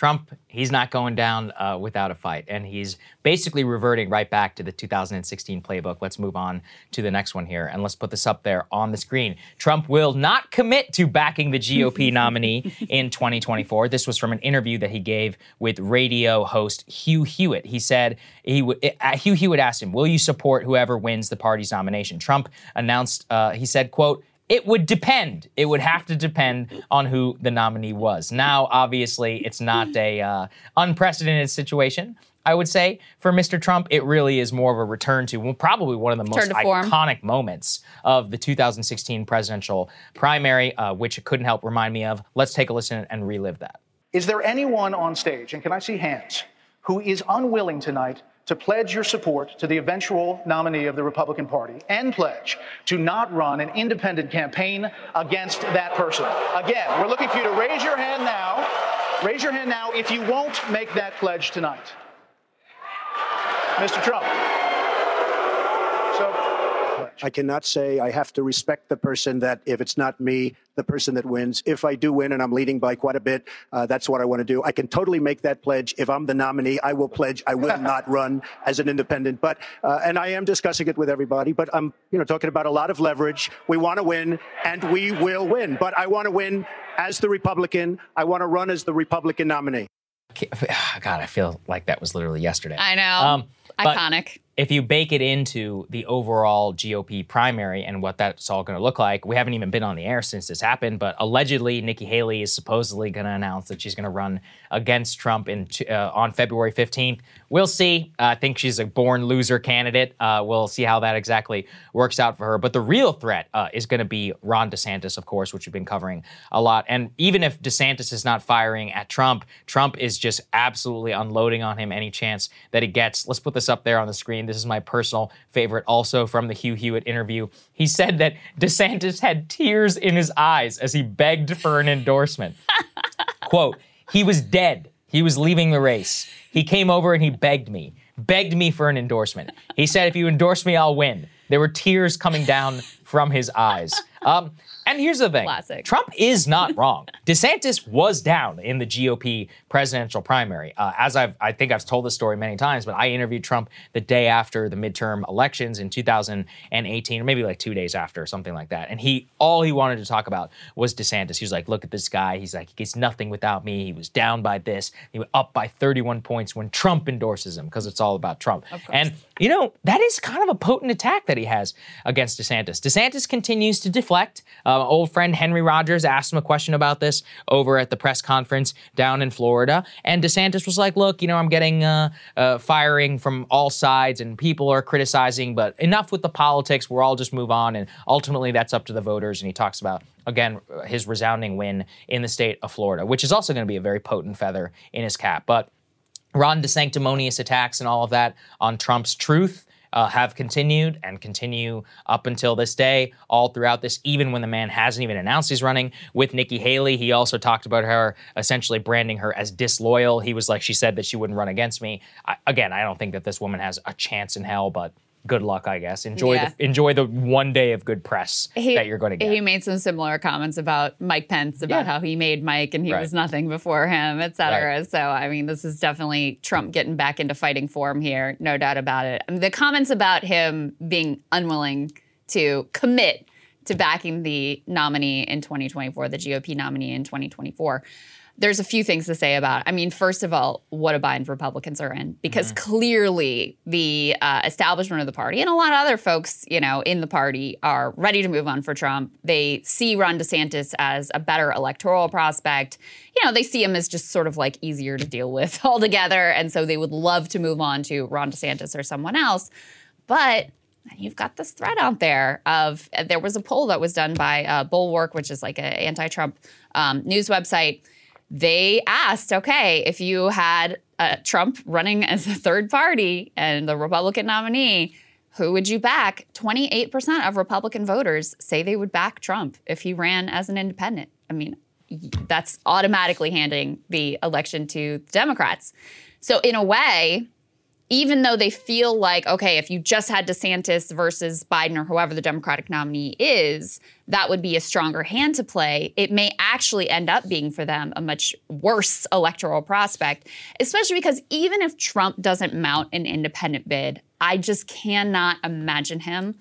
Trump, he's not going down uh, without a fight, and he's basically reverting right back to the 2016 playbook. Let's move on to the next one here, and let's put this up there on the screen. Trump will not commit to backing the GOP nominee in 2024. This was from an interview that he gave with radio host Hugh Hewitt. He said he would. Uh, Hugh Hewitt asked him, "Will you support whoever wins the party's nomination?" Trump announced. Uh, he said, "quote." It would depend. It would have to depend on who the nominee was. Now, obviously, it's not a uh, unprecedented situation. I would say for Mr. Trump, it really is more of a return to well, probably one of the most Return to iconic moments of the 2016 presidential primary, uh, which it couldn't help remind me of. Let's take a listen and relive that. Is there anyone on stage, and can I see hands, who is unwilling tonight to pledge your support to the eventual nominee of the Republican Party and pledge to not run an independent campaign against that person? Again, we're looking for you to raise your hand now. Raise your hand now if you won't make that pledge tonight. Mr. Trump. So, pledge. I cannot say I have to respect the person that if it's not me, the person that wins. If I do win and I'm leading by quite a bit, uh, that's what I want to do. I can totally make that pledge. If I'm the nominee, I will pledge I will not run as an independent. But uh, and I am discussing it with everybody. But I'm you know talking about a lot of leverage. We want to win, and we will win. But I want to win as the Republican. I want to run as the Republican nominee. God, I feel like that was literally yesterday. I know. Um, but Iconic. If you bake it into the overall GOP primary and what that's all going to look like, we haven't even been on the air since this happened, but allegedly Nikki Haley is supposedly going to announce that she's going to run against Trump in, uh, on February 15th. We'll see. Uh, I think she's a born loser candidate. Uh, we'll see how that exactly works out for her. But the real threat uh, is going to be Ron DeSantis, of course, which we've been covering a lot. And even if DeSantis is not firing at Trump, Trump is just absolutely unloading on him any chance that he gets. Let's put this up there on the screen. This is my personal favorite, also from the Hugh Hewitt interview. He said that DeSantis had tears in his eyes as he begged for an endorsement. Quote, he was dead. He was leaving the race. He came over and he begged me, begged me for an endorsement. He said, if you endorse me, I'll win. There were tears coming down from his eyes. Um, and here's the thing Classic. Trump is not wrong. DeSantis was down in the GOP presidential primary. Uh, as I've, I think I've told this story many times, but I interviewed Trump the day after the midterm elections in 2018, or maybe like two days after, something like that. And he, all he wanted to talk about was DeSantis. He was like, look at this guy. He's like, he gets nothing without me. He was down by this. He went up by 31 points when Trump endorses him because it's all about Trump. And, you know, that is kind of a potent attack that he has against DeSantis. DeSantis continues to deflect. Uh, old friend Henry Rodgers asked him a question about this over at the press conference down in Florida. And DeSantis was like, look, you know, I'm getting uh, uh, firing from all sides and people are criticizing, but enough with the politics. We'll all just move on. And ultimately, that's up to the voters. And he talks about, again, his resounding win in the state of Florida, which is also going to be a very potent feather in his cap. But Ron DeSanctimonious attacks and all of that on Trump's truth uh, have continued and continue up until this day, all throughout this, even when the man hasn't even announced he's running. With Nikki Haley, he also talked about her essentially branding her as disloyal. He was like, she said that she wouldn't run against me. I, again, I don't think that this woman has a chance in hell, but good luck, I guess. Enjoy Yeah. the enjoy the one day of good press that you're going to get. He made some similar comments about Mike Pence about Yeah. how he made Mike and he Right. was nothing before him, et cetera. Right. So, I mean, this is definitely Trump getting back into fighting form here, no doubt about it. I mean, the comments about him being unwilling to commit to backing the nominee in 2024, the GOP nominee in 2024. There's a few things to say about. it. I mean, first of all, what a bind Republicans are in, because clearly the uh, establishment of the party and a lot of other folks, you know, in the party are ready to move on for Trump. They see Ron DeSantis as a better electoral prospect. You know, they see him as just sort of like easier to deal with altogether, and so they would love to move on to Ron DeSantis or someone else. But you've got this threat out there of there was a poll that was done by uh, Bulwark, which is like an anti-Trump um, news website. They asked, okay, if you had uh, Trump running as a third party and the Republican nominee, who would you back? 28% of Republican voters say they would back Trump if he ran as an independent. I mean, that's automatically handing the election to the Democrats. So, in a way, even though they feel like, okay, if you just had DeSantis versus Biden or whoever the Democratic nominee is, that would be a stronger hand to play. It may actually end up being for them a much worse electoral prospect, especially because even if Trump doesn't mount an independent bid, I just cannot imagine him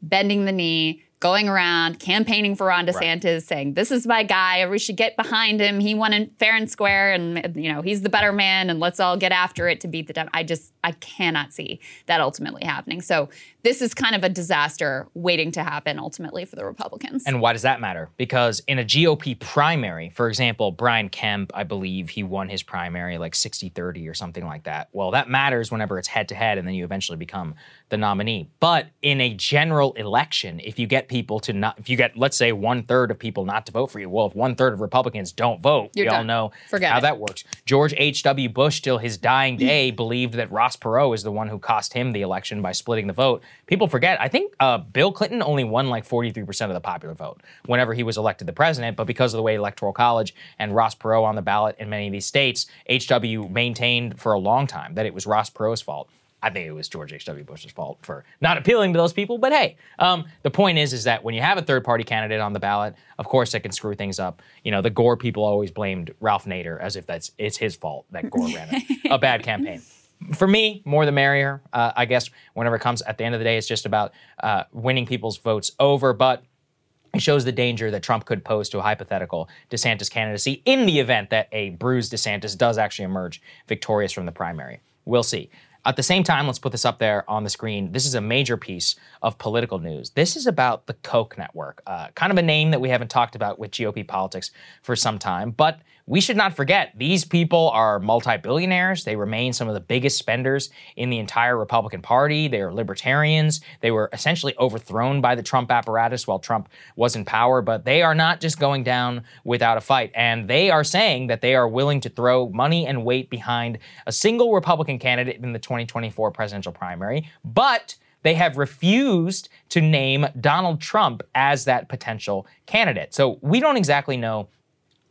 bending the knee, going around campaigning for Ron DeSantis, saying, "This is my guy. We should get behind him. He won in fair and square, and you know he's the better man. And let's all get after it to beat the Dem." I just I cannot see that ultimately happening. So this is kind of a disaster waiting to happen ultimately for the Republicans. And why does that matter? Because in a GOP primary, for example, Brian Kemp, I believe he won his primary like 60 30 or something like that. Well, that matters whenever it's head to head and then you eventually become the nominee. But in a general election, if you get people to not, if you get, let's say, one third of people not to vote for you, well, if one third of Republicans don't vote, You're we all know Forget how it. that works. George H.W. Bush, till his dying day, believed that Ross Perot is the one who cost him the election by splitting the vote. People forget, I think uh, Bill Clinton only won like 43% of the popular vote whenever he was elected the president, but because of the way Electoral College and Ross Perot on the ballot in many of these states, H.W. maintained for a long time that it was Ross Perot's fault. I think it was George H.W. Bush's fault for not appealing to those people. But hey, um, the point is, is that when you have a third party candidate on the ballot, of course it can screw things up. You know, the Gore people always blamed Ralph Nader as if that's it's his fault that Gore ran a, a bad campaign. For me, more the merrier. Uh, I guess whenever it comes at the end of the day, it's just about uh, winning people's votes over. But it shows the danger that Trump could pose to a hypothetical DeSantis candidacy in the event that a bruised DeSantis does actually emerge victorious from the primary. We'll see. At the same time, let's put this up there on the screen. This is a major piece of political news. This is about the Koch network, uh, kind of a name that we haven't talked about with GOP politics for some time, but we should not forget these people are multi billionaires. They remain some of the biggest spenders in the entire Republican Party. They are libertarians. They were essentially overthrown by the Trump apparatus while Trump was in power, but they are not just going down without a fight. And they are saying that they are willing to throw money and weight behind a single Republican candidate in the 2024 presidential primary. But they have refused to name Donald Trump as that potential candidate. So we don't exactly know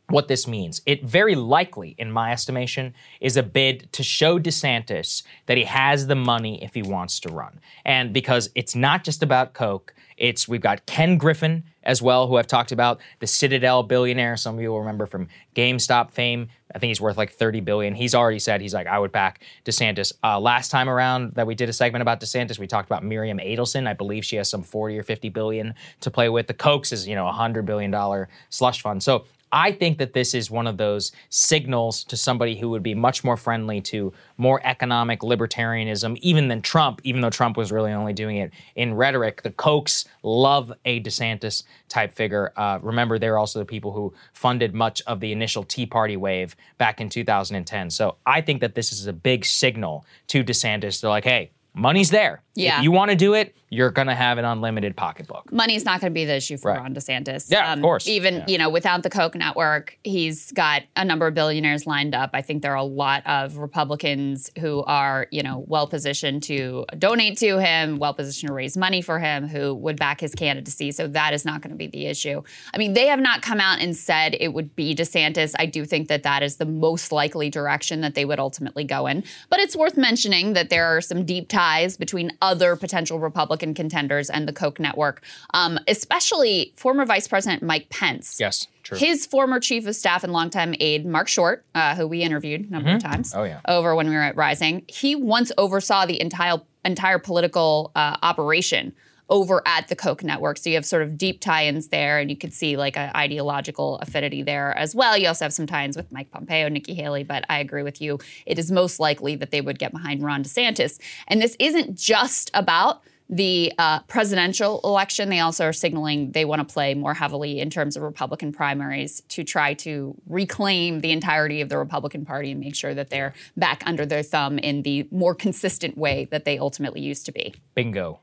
what this means. It very likely, in my estimation, is a bid to show DeSantis that he has the money if he wants to run. And because it's not just about Koch, it's we've got Ken Griffin as well, who I've talked about, the Citadel billionaire. Some of you will remember from GameStop fame. I think he's worth like 30 billion. He's already said he's like, I would back DeSantis. Uh, last time around that we did a segment about DeSantis, we talked about Miriam Adelson. I believe she has some 40 or 50 billion to play with. The Kochs is, you know, a hundred billion dollar slush fund. So I think that this is one of those signals to somebody who would be much more friendly to more economic libertarianism, even than Trump, even though Trump was really only doing it in rhetoric. The Kochs love a DeSantis type figure. Uh, remember, they're also the people who funded much of the initial Tea Party wave back in 2010. So I think that this is a big signal to DeSantis. They're like, hey, money's there. Yeah. If you want to do it, you're going to have an unlimited pocketbook. Money's not going to be the issue for Right. Ron DeSantis. Yeah, of um, course. Even Yeah. you know, without the Koch network, he's got a number of billionaires lined up. I think there are a lot of Republicans who are you know well positioned to donate to him, well positioned to raise money for him, who would back his candidacy. So that is not going to be the issue. I mean, they have not come out and said it would be DeSantis. I do think that that is the most likely direction that they would ultimately go in. But it's worth mentioning that there are some deep ties between other potential Republican contenders and the Koch network, um, especially former Vice President Mike Pence. Yes, true. His former chief of staff and longtime aide, Mark Short, uh, who we interviewed a number of times Oh, yeah. over when we were at Rising, he once oversaw the entire entire political uh, operation over at the Koch network. So you have sort of deep tie-ins there, and you could see like an ideological affinity there as well. You also have some tie-ins with Mike Pompeo, Nikki Haley, but I agree with you. It is most likely that they would get behind Ron DeSantis. And this isn't just about the uh, presidential election, they also are signaling they want to play more heavily in terms of Republican primaries to try to reclaim the entirety of the Republican Party and make sure that they're back under their thumb in the more consistent way that they ultimately used to be. Bingo.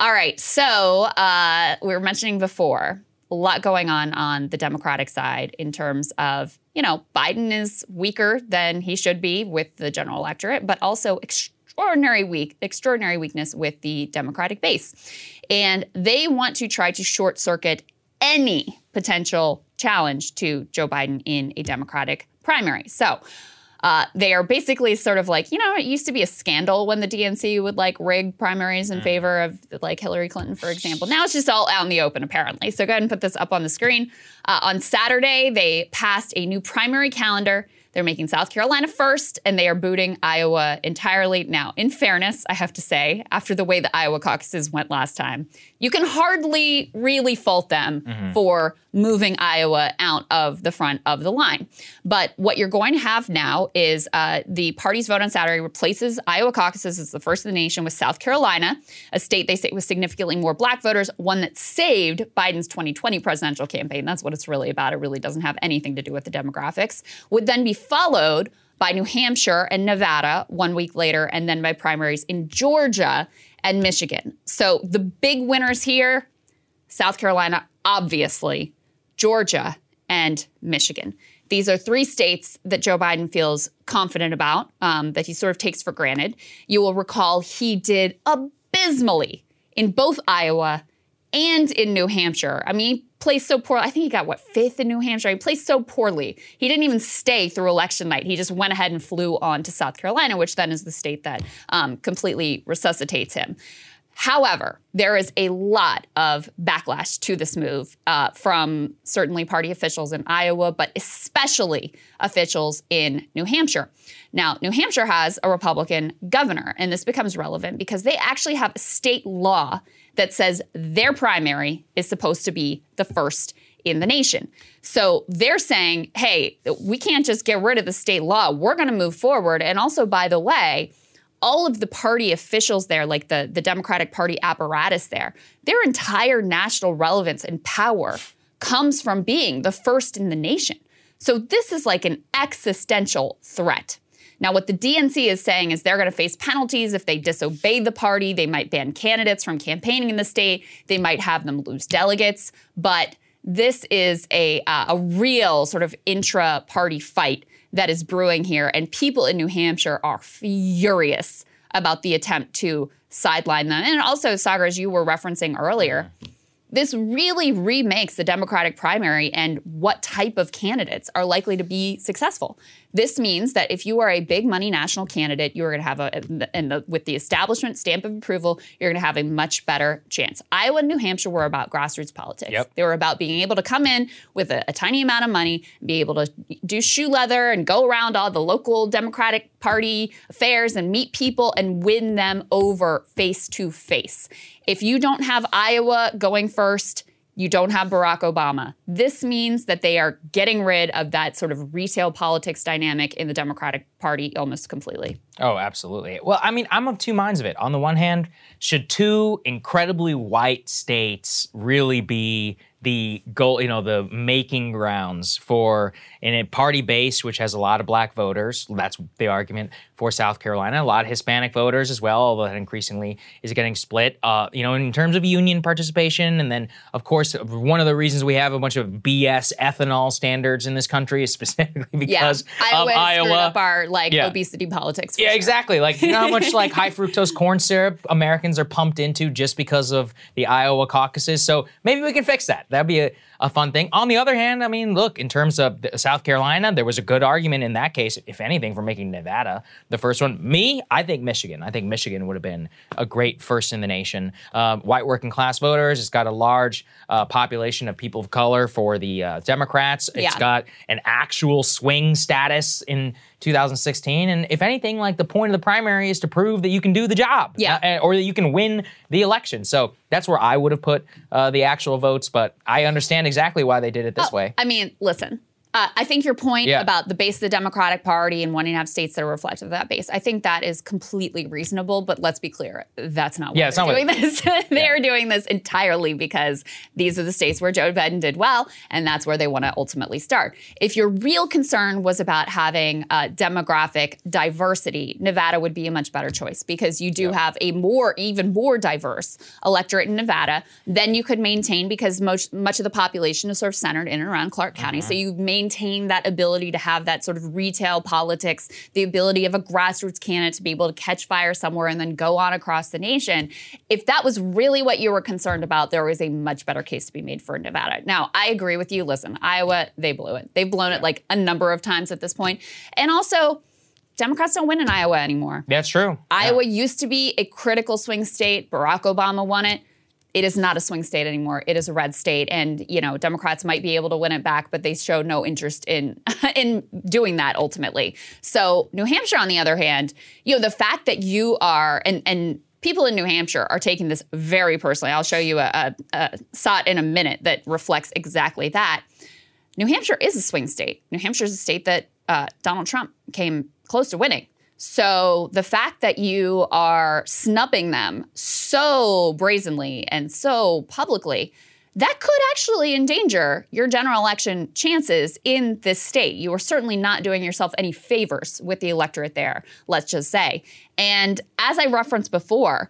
All right, so uh, we were mentioning before a lot going on on the Democratic side in terms of you know Biden is weaker than he should be with the general electorate, but also extraordinary weak extraordinary weakness with the Democratic base, and they want to try to short circuit any potential challenge to Joe Biden in a Democratic primary. So. Uh, they are basically sort of like, you know, it used to be a scandal when the DNC would like rig primaries in favor of like Hillary Clinton, for example. Now it's just all out in the open, apparently. So go ahead and put this up on the screen. Uh, on Saturday, they passed a new primary calendar. They're making South Carolina first, and they are booting Iowa entirely. Now, in fairness, I have to say, after the way the Iowa caucuses went last time, you can hardly really fault them Mhm. for moving Iowa out of the front of the line. But what you're going to have now is uh, the party's vote on Saturday replaces Iowa caucuses as the first in the nation with South Carolina, a state they say with significantly more black voters, one that saved Biden's 2020 presidential campaign. That's what it's really about. It really doesn't have anything to do with the demographics. Would then be followed by New Hampshire and Nevada one week later, and then by primaries in Georgia and Michigan. So the big winners here South Carolina, obviously, Georgia, and Michigan. These are three states that Joe Biden feels confident about, um, that he sort of takes for granted. You will recall he did abysmally in both Iowa and in New Hampshire. I mean, he placed so poor. I think he got what fifth in New Hampshire. He placed so poorly. He didn't even stay through election night. He just went ahead and flew on to South Carolina, which then is the state that um, completely resuscitates him. However, there is a lot of backlash to this move uh, from certainly party officials in Iowa, but especially officials in New Hampshire. Now, New Hampshire has a Republican governor, and this becomes relevant because they actually have a state law that says their primary is supposed to be the first in the nation. So they're saying, hey, we can't just get rid of the state law. We're going to move forward. And also, by the way, all of the party officials there, like the, the Democratic Party apparatus there, their entire national relevance and power comes from being the first in the nation. So this is like an existential threat. Now, what the DNC is saying is they're going to face penalties if they disobey the party. They might ban candidates from campaigning in the state. They might have them lose delegates. But this is a, uh, a real sort of intra party fight that is brewing here. And people in New Hampshire are furious about the attempt to sideline them. And also, Saagar, as you were referencing earlier, this really remakes the Democratic primary and what type of candidates are likely to be successful. This means that if you are a big money national candidate, you are going to have a, and the, with the establishment stamp of approval, you're going to have a much better chance. Iowa and New Hampshire were about grassroots politics. Yep. They were about being able to come in with a, a tiny amount of money, be able to do shoe leather and go around all the local Democratic Party affairs and meet people and win them over face to face. If you don't have Iowa going first, you don't have Barack Obama. This means that they are getting rid of that sort of retail politics dynamic in the Democratic Party almost completely. Oh, absolutely. Well, I mean, I'm of two minds of it. On the one hand, should two incredibly white states really be the goal, you know, the making grounds for in a party base which has a lot of black voters. That's the argument for South Carolina. A lot of Hispanic voters as well, although that increasingly is getting split. Uh, you know, in terms of union participation, and then of course one of the reasons we have a bunch of BS ethanol standards in this country is specifically because yeah. of Iowa up our like Yeah. obesity politics. Yeah, sure. exactly. Like you know how much like high fructose corn syrup Americans are pumped into just because of the Iowa caucuses. So maybe we can fix that. That'd be a, a fun thing. On the other hand, I mean, look, in terms of the- South Carolina, there was a good argument in that case, if anything, for making Nevada the first one. Me, I think Michigan. I think Michigan would have been a great first in the nation. Um, white working class voters. It's got a large uh, population of people of color for the uh, Democrats. It's Yeah. got an actual swing status in 2016. And if anything, like the point of the primary is to prove that you can do the job, Yeah. uh, or that you can win the election. So that's where I would have put uh, the actual votes. But I understand exactly why they did it this oh, way. I mean, listen. Uh, I think your point Yeah. about the base of the Democratic Party and wanting to have states that are reflective of that base, I think that is completely reasonable. But let's be clear, that's not why Yeah, they're not doing what- this. they are doing this entirely because these are the states where Joe Biden did well, and that's where they want to ultimately start. If your real concern was about having uh, demographic diversity, Nevada would be a much better choice because you do have a more, even more diverse electorate in Nevada than you could maintain because most, much of the population is sort of centered in and around Clark County. So you maintain that ability to have that sort of retail politics, the ability of a grassroots candidate to be able to catch fire somewhere and then go on across the nation. If that was really what you were concerned about, there was a much better case to be made for Nevada. Now, I agree with you. Listen, Iowa, they blew it. They've blown it like a number of times at this point. And also, Democrats don't win in Iowa anymore. That's true. Iowa used to be a critical swing state. Barack Obama won it. It is not a swing state anymore. It is a red state, and you know Democrats might be able to win it back, but they show no interest in in doing that ultimately. So New Hampshire, on the other hand, you know the fact that you are and and people in New Hampshire are taking this very personally. I'll show you a, a, a SOT in a minute that reflects exactly that. New Hampshire is a swing state. New Hampshire is a state that uh, Donald Trump came close to winning. So the fact that you are snubbing them so brazenly and so publicly, that could actually endanger your general election chances in this state. You are certainly not doing yourself any favors with the electorate there, let's just say. And as I referenced before,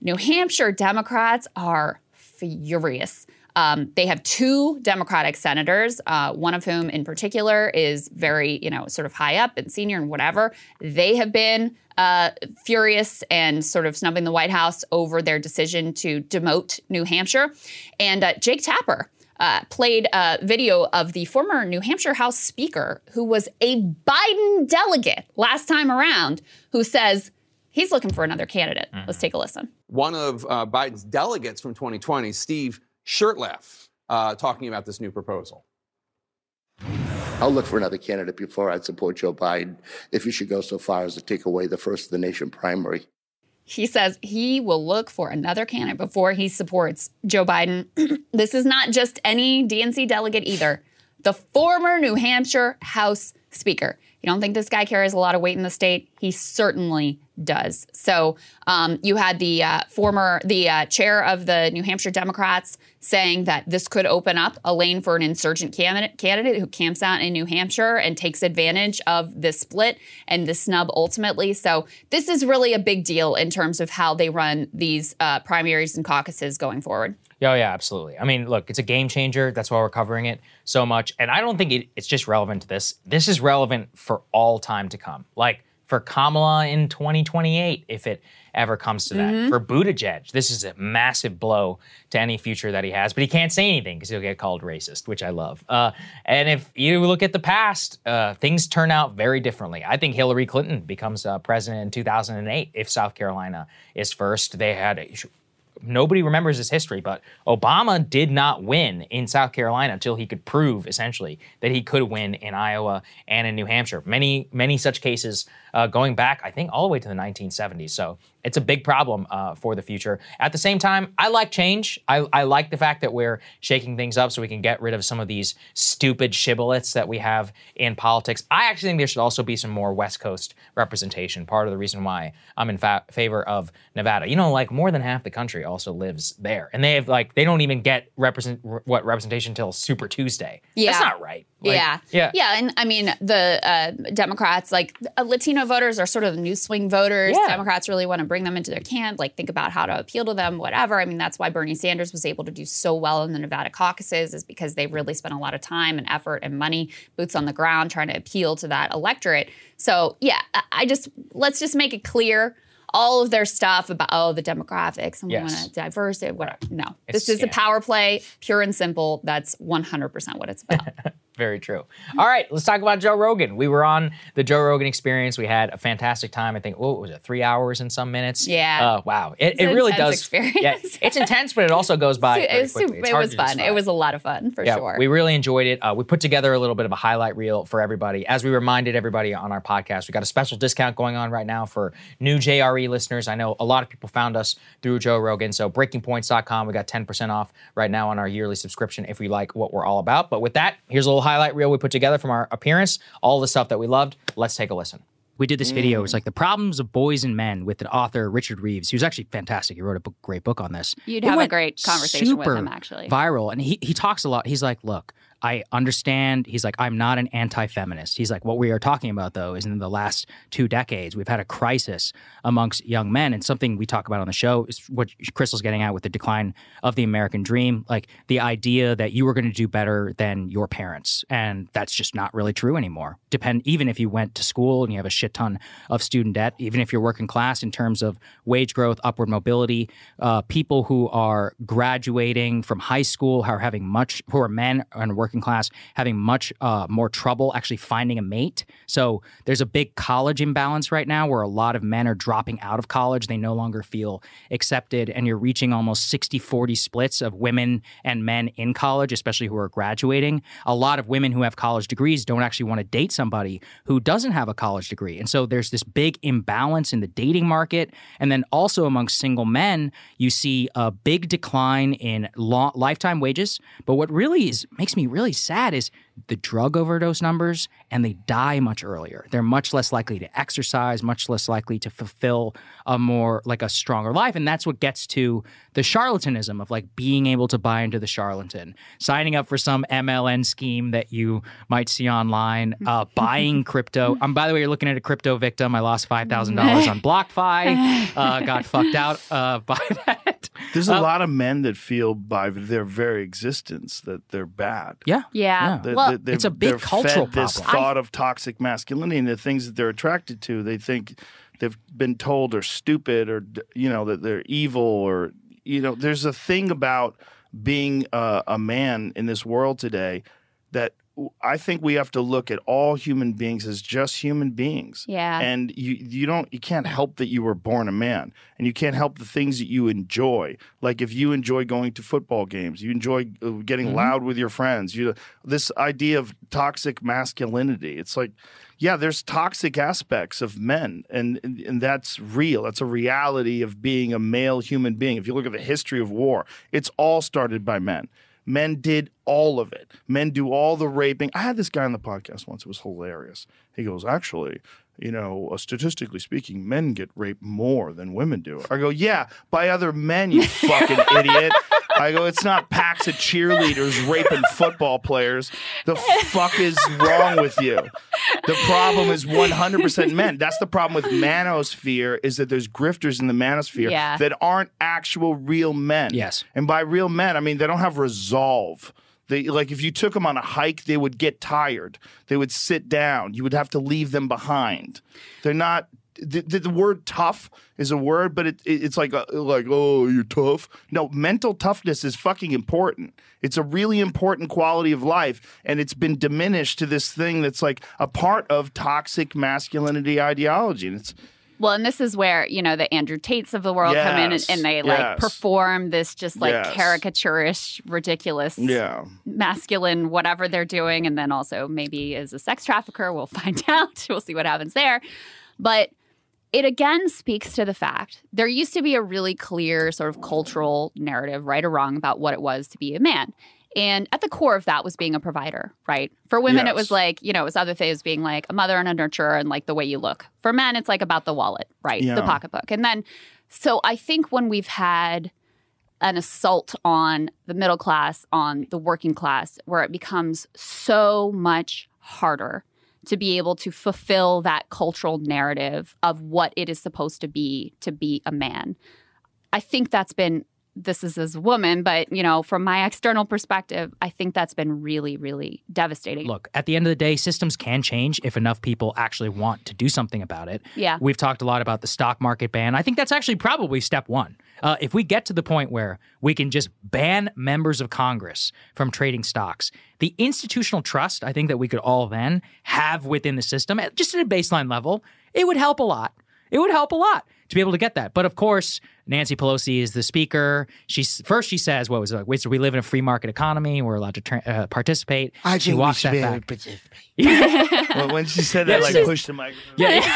New Hampshire Democrats are furious. Um, they have two Democratic senators, uh, one of whom in particular is very, you know, sort of high up and senior and whatever. They have been uh, furious and sort of snubbing the White House over their decision to demote New Hampshire. And uh, Jake Tapper, uh, played a video of the former New Hampshire House Speaker, who was a Biden delegate last time around, who says he's looking for another candidate. Mm-hmm. Let's take a listen. One of uh, Biden's delegates from 2020, Steve Shurtleff, uh, talking about this new proposal. I'll look for another candidate before I'd support Joe Biden if he should go so far as to take away the first of the nation primary. He says he will look for another candidate before he supports Joe Biden. this is not just any DNC delegate either. The former New Hampshire House Speaker. You don't think this guy carries a lot of weight in the state? He certainly does. So um, you had the uh, former, the uh, chair of the New Hampshire Democrats saying that this could open up a lane for an insurgent candidate, candidate who camps out in New Hampshire and takes advantage of this split and the snub ultimately. So this is really a big deal in terms of how they run these uh, primaries and caucuses going forward. Oh yeah, absolutely. I mean, look, it's a game changer. That's why we're covering it so much. And I don't think it, it's just relevant to this. This is relevant for all time to come. Like for Kamala in 2028, if it ever comes to that. Mm-hmm. For Buttigieg, this is a massive blow to any future that he has. But he can't say anything because he'll get called racist, which I love. Uh, and if you look at the past, uh, things turn out very differently. I think Hillary Clinton becomes uh, president in 2008 if South Carolina is first. They had a nobody remembers this history, but Obama did not win in South Carolina until he could prove essentially that he could win in Iowa and in New Hampshire. Many, many such cases uh, going back, I think, all the way to the 1970s. So it's a big problem uh, for the future. At the same time, I like change. I, I, like the fact that we're shaking things up so we can get rid of some of these stupid shibboleths that we have in politics. I actually think there should also be some more West Coast representation. Part of the reason why I'm in fa- favor of Nevada. You know, like more than half the country also lives there, and they have like they don't even get represent what representation until Super Tuesday. Yeah. that's not right. Like, yeah. yeah, Yeah. And I mean, the uh, Democrats, like uh, Latino voters are sort of the new swing voters. Yeah. Democrats really want to bring them into their camp, like think about how to appeal to them, whatever. I mean, that's why Bernie Sanders was able to do so well in the Nevada caucuses, is because they really spent a lot of time and effort and money, boots on the ground, trying to appeal to that electorate. So, yeah, I- just, let's just make it clear. All of their stuff about oh the demographics and we want to diverse it. Whatever. No, It's this is a power play, pure and simple. That's one hundred percent what it's about. Very true. All right, let's talk about Joe Rogan. We were on the Joe Rogan experience. We had a fantastic time. I think, what was it, three hours and some minutes? Yeah. Uh, wow. It, it really does. experience. Yeah, it's intense, but it also goes by. it was, super, it was fun. describe. It was a lot of fun for yeah, sure. we really enjoyed it. Uh, we put together a little bit of a highlight reel for everybody. As we reminded everybody on our podcast, we got a special discount going on right now for new JRE listeners. I know a lot of people found us through Joe Rogan. So breakingpoints.com, we got 10% off right now on our yearly subscription if we like what we're all about. But with that, here's a little highlight reel we put together from our appearance, all the stuff that we loved. Let's take a listen. We did this video. It was mm. like the problems of boys and men with the author Richard Reeves. He was actually fantastic. He wrote a book, great book on this. You'd It have a great conversation with him, actually. Viral, and he he talks a lot. He's like, look. I understand. He's like, I'm not an anti feminist. He's like, what we are talking about, though, is in the last two decades, we've had a crisis amongst young men. And something we talk about on the show is what Krystal's getting at with the decline of the American dream. Like the idea that you were going to do better than your parents. And that's just not really true anymore. Depend, even if you went to school and you have a shit ton of student debt, even if you're working class in terms of wage growth, upward mobility, uh, people who are graduating from high school, who are having much, who are men and working class, having much uh, more trouble actually finding a mate. So there's a big college imbalance right now where a lot of men are dropping out of college. They no longer feel accepted, and you're reaching almost 60 40 splits of women and men in college, especially who are graduating. A lot of women who have college degrees don't actually want to date somebody who doesn't have a college degree. And so there's this big imbalance in the dating market. And then also among single men, you see a big decline in lifetime wages. But what really is makes me really sad is the drug overdose numbers and they die much earlier. They're much less likely to exercise, much less likely to fulfill a more like a stronger life. And that's what gets to the charlatanism of like being able to buy into the charlatan, signing up for some MLM scheme that you might see online, uh, buying crypto. Um, by the way, you're looking at a crypto victim. I lost $5,000 on BlockFi, uh, got fucked out uh, by that. There's a Uh, lot of men that feel by their very existence that they're bad. Yeah. Yeah. That- Well, they're- it's a big cultural fed this problem. thought of toxic masculinity and the things that they're attracted to. They think they've been told are stupid or you know that they're evil or you know. There's a thing about being a, a man in this world today that I think we have to look at all human beings as just human beings. Yeah. And you you don't you can't help that you were born a man and you can't help the things that you enjoy. Like if you enjoy going to football games, you enjoy uh, getting Mm-hmm. loud with your friends. You this idea of toxic masculinity. It's like yeah, there's toxic aspects of men and, and and that's real. That's a reality of being a male human being. If you look at the history of war, it's all started by men. Men did all of it. Men do all the raping. I had this guy on the podcast once. It was hilarious. He goes, actually, you know, uh, statistically speaking, men get raped more than women do. I go, yeah, by other men, you fucking idiot. I go, it's not packs of cheerleaders raping football players. The fuck is wrong with you? The problem is 100% men. That's the problem with manosphere is that there's grifters in the manosphere Yeah. that aren't actual real men. Yes. And by real men, I mean they don't have resolve. They like if you took them on a hike, they would get tired. They would sit down. You would have to leave them behind. They're not. The, the, the word tough is a word, but it, it- it's like a, like oh you're tough. No, mental toughness is fucking important. It's a really important quality of life, and it's been diminished to this thing that's like a part of toxic masculinity ideology. And it's Well, and this is where, you know, the Andrew Tates of the world come in and, and they like yes. perform this just like Yes. caricaturish, ridiculous, yeah. masculine, whatever they're doing. And then also maybe is a sex trafficker. We'll find out. we'll see what happens there. But it again speaks to the fact there used to be a really clear sort of cultural narrative, right or wrong, about what it was to be a man. And at the core of that was being a provider, right? For women, it was like, you know, it was other things being like a mother and a nurturer and like the way you look. For men, it's like about the wallet, right? Yeah. The pocketbook. And then, so I think when we've had an assault on the middle class, on the working class, where it becomes so much harder to be able to fulfill that cultural narrative of what it is supposed to be to be a man. I think that's been this is as a woman, but you know, from my external perspective, I think that's been really, really devastating. Look, at the end of the day, systems can change if enough people actually want to do something about it. Yeah. We've talked a lot about the stock market ban. I think that's actually probably step one. Uh, if we get to the point where we can just ban members of Congress from trading stocks, the institutional trust I think that we could all then have within the system, just at a baseline level, it would help a lot. It would help a lot to be able to get that. But of course, Nancy Pelosi is the speaker. She's first. She says, "What was it? Like, wait, so we live in a free market economy. We're allowed to tra- uh, participate." I she think we walks should that be able back. to Well, when she said that, Yeah, like she's- pushed the microphone. Yeah.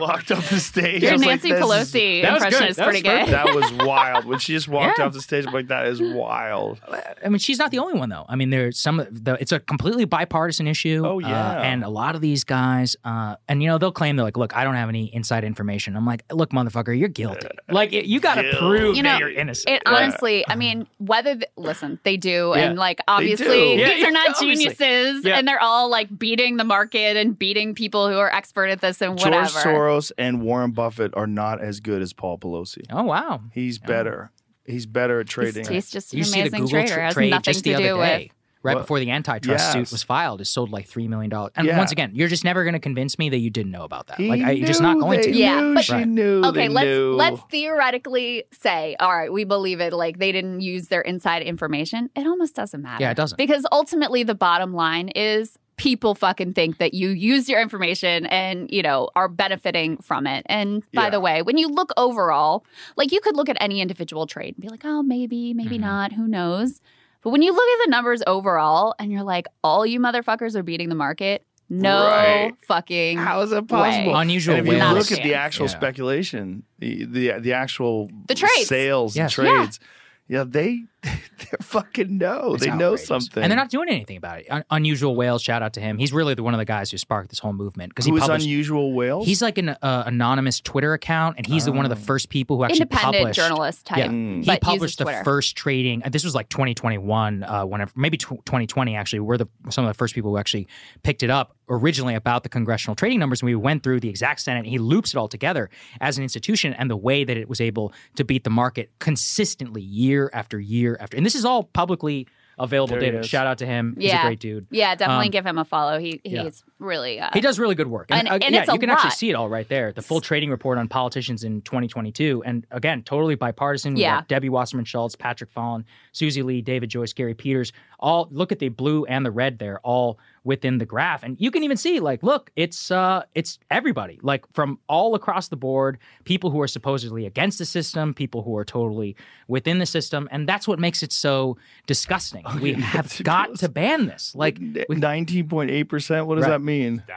Walked off the stage. Your I was like, Nancy this Pelosi That impression good. is That pretty was good. That was wild. When she just walked Yeah. off the stage, I'm like, that is wild. I mean, she's not the only one though. I mean, there's some. The, it's a completely bipartisan issue. Oh, yeah. and a lot of these guys, uh, and you know, they'll claim they're like, "Look, I don't have any inside information." I'm like, "Look, motherfucker, you're guilty. Like, you got to prove You know, that you're innocent." It honestly, I mean, whether th- listen, they do, Yeah. and like obviously. Yeah, these are not obviously. geniuses, Yeah. and they're all like beating the market and beating people who are expert at this and whatever. George Soros and Warren Buffett are not as good as Paul Pelosi. Oh wow, he's better. He's better at trading. he's just an you see amazing Google trader. tra- Has trade nothing just the to other do day. with Right What? before the antitrust suit was filed, it sold like three million dollars. And Yeah. once again, you're just never going to convince me that you didn't know about that. He like, I, you're just not going they to. Yeah, but- she Right. knew. Okay, they let's knew. let's theoretically say, all right, we believe it. Like they didn't use their inside information. It almost doesn't matter. Yeah, it doesn't. because ultimately the bottom line is people fucking think that you use your information and you know are benefiting from it. And by Yeah. the way, when you look overall, like you could look at any individual trade and be like, oh, maybe, maybe Mm-hmm. not, who knows. But when you look at the numbers overall and you're like, all you motherfuckers are beating the market, no Right. fucking How is that possible? way. Unusual And if you whales. look at the actual chance. speculation, the, the the actual The trades. sales Yes. and Yeah. trades, yeah. they they fucking know. It's they know something. and they're not doing anything about it. Un- Unusual Whales, shout out to him. He's really the, one of the guys who sparked this whole movement because he Who is published. unusual whales? He's like an uh, anonymous Twitter account, and he's the one of the first people who actually Independent published, journalist type, Yeah, Mm. he but published uses the first trading. uh, This was like 2021, uh, whenever maybe tw 2020 actually. We're the some of the first people who actually picked it up originally about the congressional trading numbers, and we went through the exact Senate. And he loops it all together as an institution and the way that it was able to beat the market consistently year after year after. And this is all publicly available There data. Shout out to him. He's a great dude. Yeah, definitely Um, give him a follow. He he's yeah. Really uh, he does really good work. And- uh, and yeah, it's a you can actually see it all right there. The full trading report on politicians in 2022. And again, totally bipartisan. Yeah. Debbie Wasserman Schultz, Patrick Fallon, Susie Lee, David Joyce, Gary Peters. All look at the blue and the red there, all within the graph. And you can even see, like, look, it's uh it's everybody, like from all across the board, people who are supposedly against the system, people who are totally within the system. And that's what makes it so disgusting. we have got to ban this. Like nineteen point eight percent. What does Right. that mean?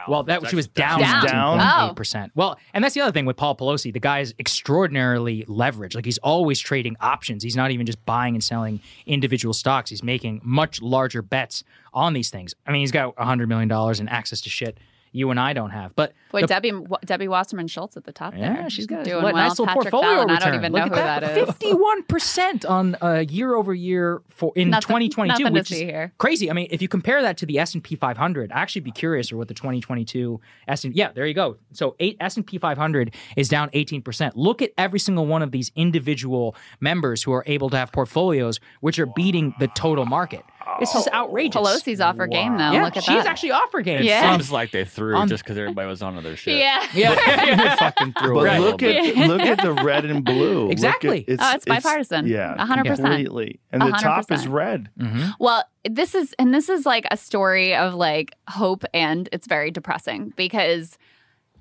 Well, that she was down, Down. down. Down? eight percent. Oh. Well, and that's the other thing with Paul Pelosi. The guy is extraordinarily leveraged. Like he's always trading options. He's not even just buying and selling individual stocks. He's making much larger bets on these things. I mean, he's got hundred million dollars and access to shit you and I don't have. But Boy, the- Debbie Debbie Wasserman Schultz at the top there. yeah, she's got doing what, well. nice little Patrick portfolio Fallon, return. I don't even Look know who that. that is. Fifty-one percent on uh, year over year for in Nothing- 2022, which is here. crazy. I mean, if you compare that to the S and P 500, I actually be curious or what the 2022 S and yeah, there you go. So eight S and P 500 is down 18 percent. Look at every single one of these individual members who are able to have portfolios which are beating the total market. It's just outrageous. Pelosi's off her game though. Yeah, Look at she's that. actually off her game. It Yeah. seems like they threw On- just because everybody was on other shit. Yeah. Yeah. fucking threw But away a look at bit. look at the red and blue. Look at- Exactly. Oh, it's bipartisan. yeah, 100%. completely. And the top is red. Mm-hmm. Well, this is and this is like a story of like hope and it's very depressing because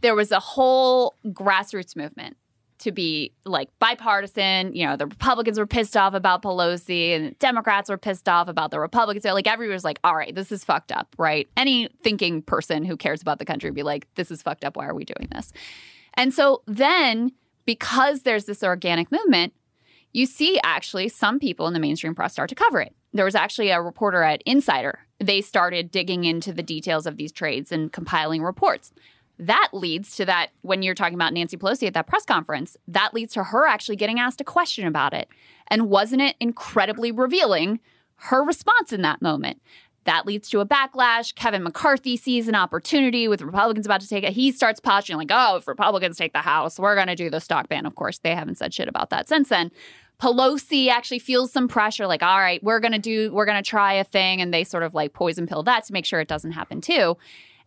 there was a whole grassroots movement to be like bipartisan. You know, the Republicans were pissed off about Pelosi and Democrats were pissed off about the Republicans. So like everyone was like, all right, this is fucked up, right? Any thinking person who cares about the country would be like, this is fucked up. Why are we doing this? And so then because there's this organic movement, you see actually some people in the mainstream press start to cover it. There was actually a reporter at Insider. They started digging into the details of these trades and compiling reports. That leads to that when you're talking about Nancy Pelosi at that press conference, that leads to her actually getting asked a question about it. And wasn't it incredibly revealing her response in that moment? That leads to a backlash. Kevin McCarthy sees an opportunity with Republicans about to take it. He starts posturing like, oh, if Republicans take the House, we're going to do the stock ban. Of course, they haven't said shit about that since then. Pelosi actually feels some pressure, like, all right, we're going to do, we're going to try a thing. And they sort of like poison pill that to make sure it doesn't happen too.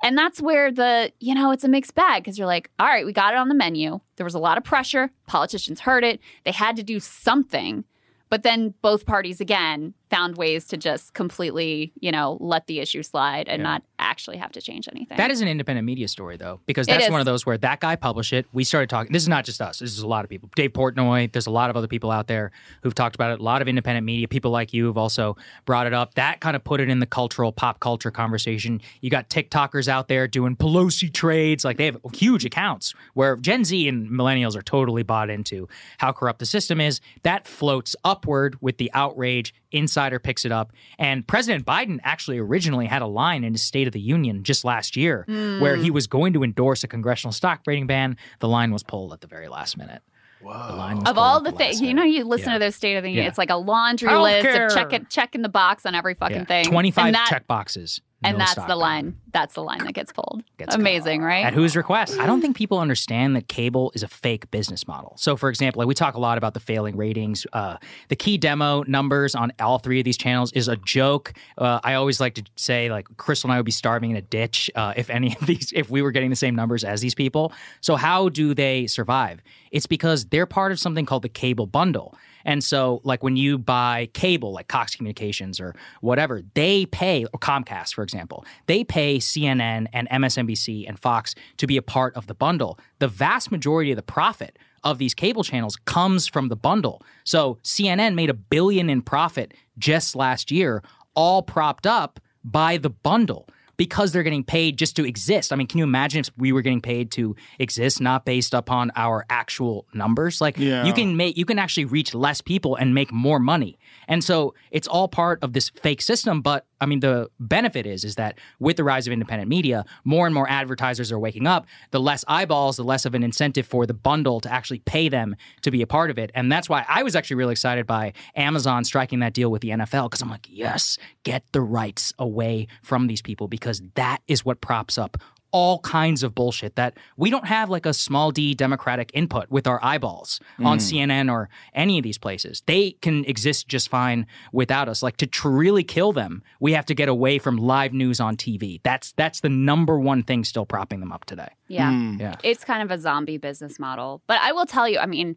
And that's where the, you know, it's a mixed bag because you're like, all right, we got it on the menu. There was a lot of pressure. Politicians heard it. They had to do something. But then both parties again found ways to just completely, you know, let the issue slide and not actually have to change anything. That is an independent media story, though, because that's one of those where that guy published it. We started talking. This is not just us. This is a lot of people. Dave Portnoy. There's a lot of other people out there who've talked about it. A lot of independent media. People like you have also brought it up. That kind of put it in the cultural pop culture conversation. You got TikTokers out there doing Pelosi trades. Like they have huge accounts where Gen Z and millennials are totally bought into how corrupt the system is. That floats upward with the outrage. Insider picks it up. And President Biden actually originally had a line in his State of the Union just last year Mm. where he was going to endorse a congressional stock trading ban. The line was pulled at the very last minute. Whoa. The line was of all the things, you know, you listen Yeah. to their State of the Union. Yeah. It's like a laundry list Healthcare. of check it, checking the box on every fucking Yeah. thing. 25 that, check boxes. And No that's the line. That's the line that gets pulled. Gets Amazing, right? At whose request? I don't think people understand that cable is a fake business model. So, for example, like we talk a lot about the failing ratings. Uh, the key demo numbers on all three of these channels is a joke. Uh, I always like to say, like, Krystal and I would be starving in a ditch uh, if any of these, if we were getting the same numbers as these people. So, how do they survive? It's because they're part of something called the cable bundle. And so, like when you buy cable, like Cox Communications or whatever, they pay, or Comcast, for example, they pay CNN and MSNBC and Fox to be a part of the bundle. The vast majority of the profit of these cable channels comes from the bundle. So CNN made a billion in profit just last year, all propped up by the bundle because they're getting paid just to exist. I mean, can you imagine if we were getting paid to exist, not based upon our actual numbers? Like Yeah. you can make you can actually reach less people and make more money. And so it's all part of this fake system. But I mean, the benefit is is that with the rise of independent media, more and more advertisers are waking up. The less eyeballs, the less of an incentive for the bundle to actually pay them to be a part of it. And that's why I was actually really excited by Amazon striking that deal with the NFL because I'm like, yes, get the rights away from these people because that is what props up all kinds of bullshit that we don't have like a small d democratic input with our eyeballs on Mm. CNN or any of these places. They can exist just fine without us. Like to tr- really kill them, we have to get away from live news on TV. That's that's the number one thing still propping them up today. Yeah. Yeah. It's kind of a zombie business model. But I will tell you, I mean,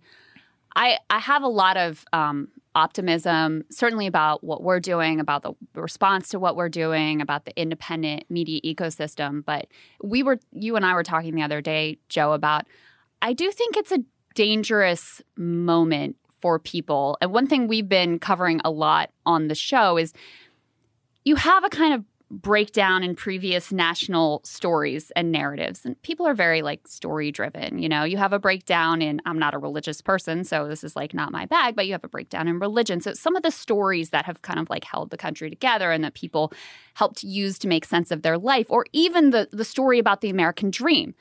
I I have a lot of um, optimism, certainly about what we're doing, about the response to what we're doing, about the independent media ecosystem. But we were, you and I were talking the other day, Joe, about I do think it's a dangerous moment for people. And one thing we've been covering a lot on the show is you have a kind of breakdown in previous national stories and narratives and people are very like story driven you know you have a breakdown in i'm not a religious person so this is like not my bag but you have a breakdown in religion so some of the stories that have kind of like held the country together and that people helped use to make sense of their life or even the the story about the american dream